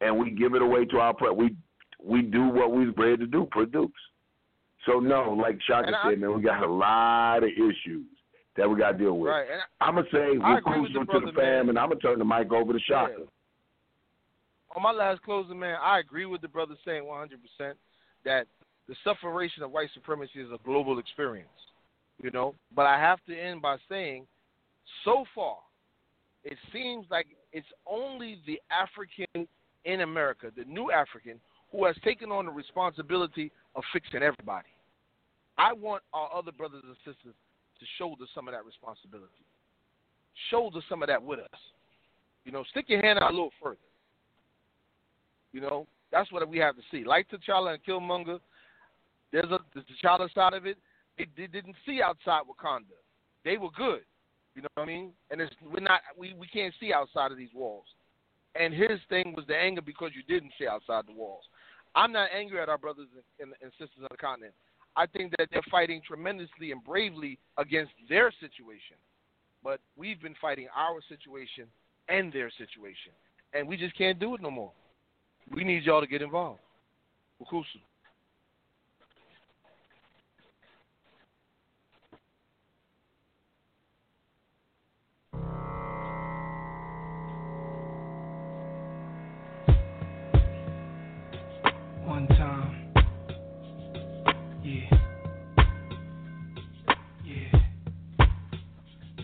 and we give it away to our pre- we we do what we was bred to do, produce. So no, like Shaka And I- said, man, we got a lot of issues that we got to deal with. Right. And I'm gonna say we're crucial to the fam, man. and I'm gonna turn the mic over to Shaka. Yeah. on my last closing, man, I agree with the brother saying 100% that the sufferation of white supremacy is a global experience, you know. But I have to end by saying, so far, it seems like it's only the African in America, the new African, who has taken on the responsibility of fixing everybody. I want our other brothers and sisters to shoulder some of that responsibility. Shoulder some of that with us. You know, stick your hand out a little further. You know, that's what we have to see. Like T'Challa and Killmonger, there's a the T'Challa side of it. They, they didn't see outside Wakanda. They were good. You know what I mean? And it's we're not we, we can't see outside of these walls. And his thing was the anger because you didn't see outside the walls. I'm not angry at our brothers and, and sisters on the continent. I think that they're fighting tremendously and bravely against their situation. But we've been fighting our situation and their situation. And we just can't do it no more. We need y'all to get involved. Ukusu.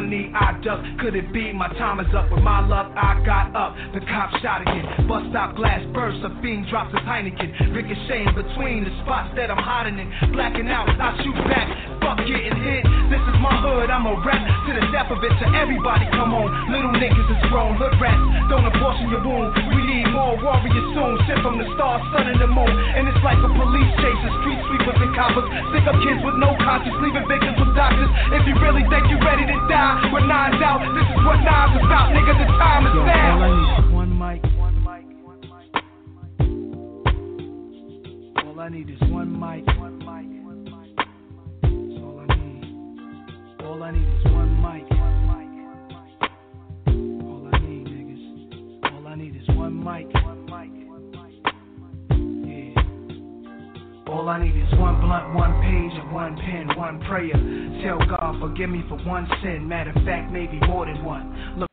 knee I duck. Could it be my time is up? With my luck, I got up. The cop shot again. Bust stop glass burst. A fiend drops his Heineken. Ricocheting between the spots that I'm hiding in. Blacking out, I shoot back. Fuck getting hit. This is my hood. I'm a rap to the death of it. To everybody, come on. Little niggas is grown. Hood rats. Don't abortion your wound. We need more warriors soon. Sent from the stars, sun, and the moon. And it's like a police chase. The street sweepers and coppers. Stick up kids with no conscience. Leaving victims with doctors. If you really think you're ready to die, nines out, this is what nines about nigga, the time is now. all I need is one mic, one mic, one mic. All I need is one mic, one mic, one mic. That's all I need. All I need is one mic, one mic, one mic. All I need, niggas. All I need is one mic, one mic, All I need is one blunt, one page, and one pen, one prayer. Tell God, forgive me for one sin. Matter of fact, maybe more than one. Look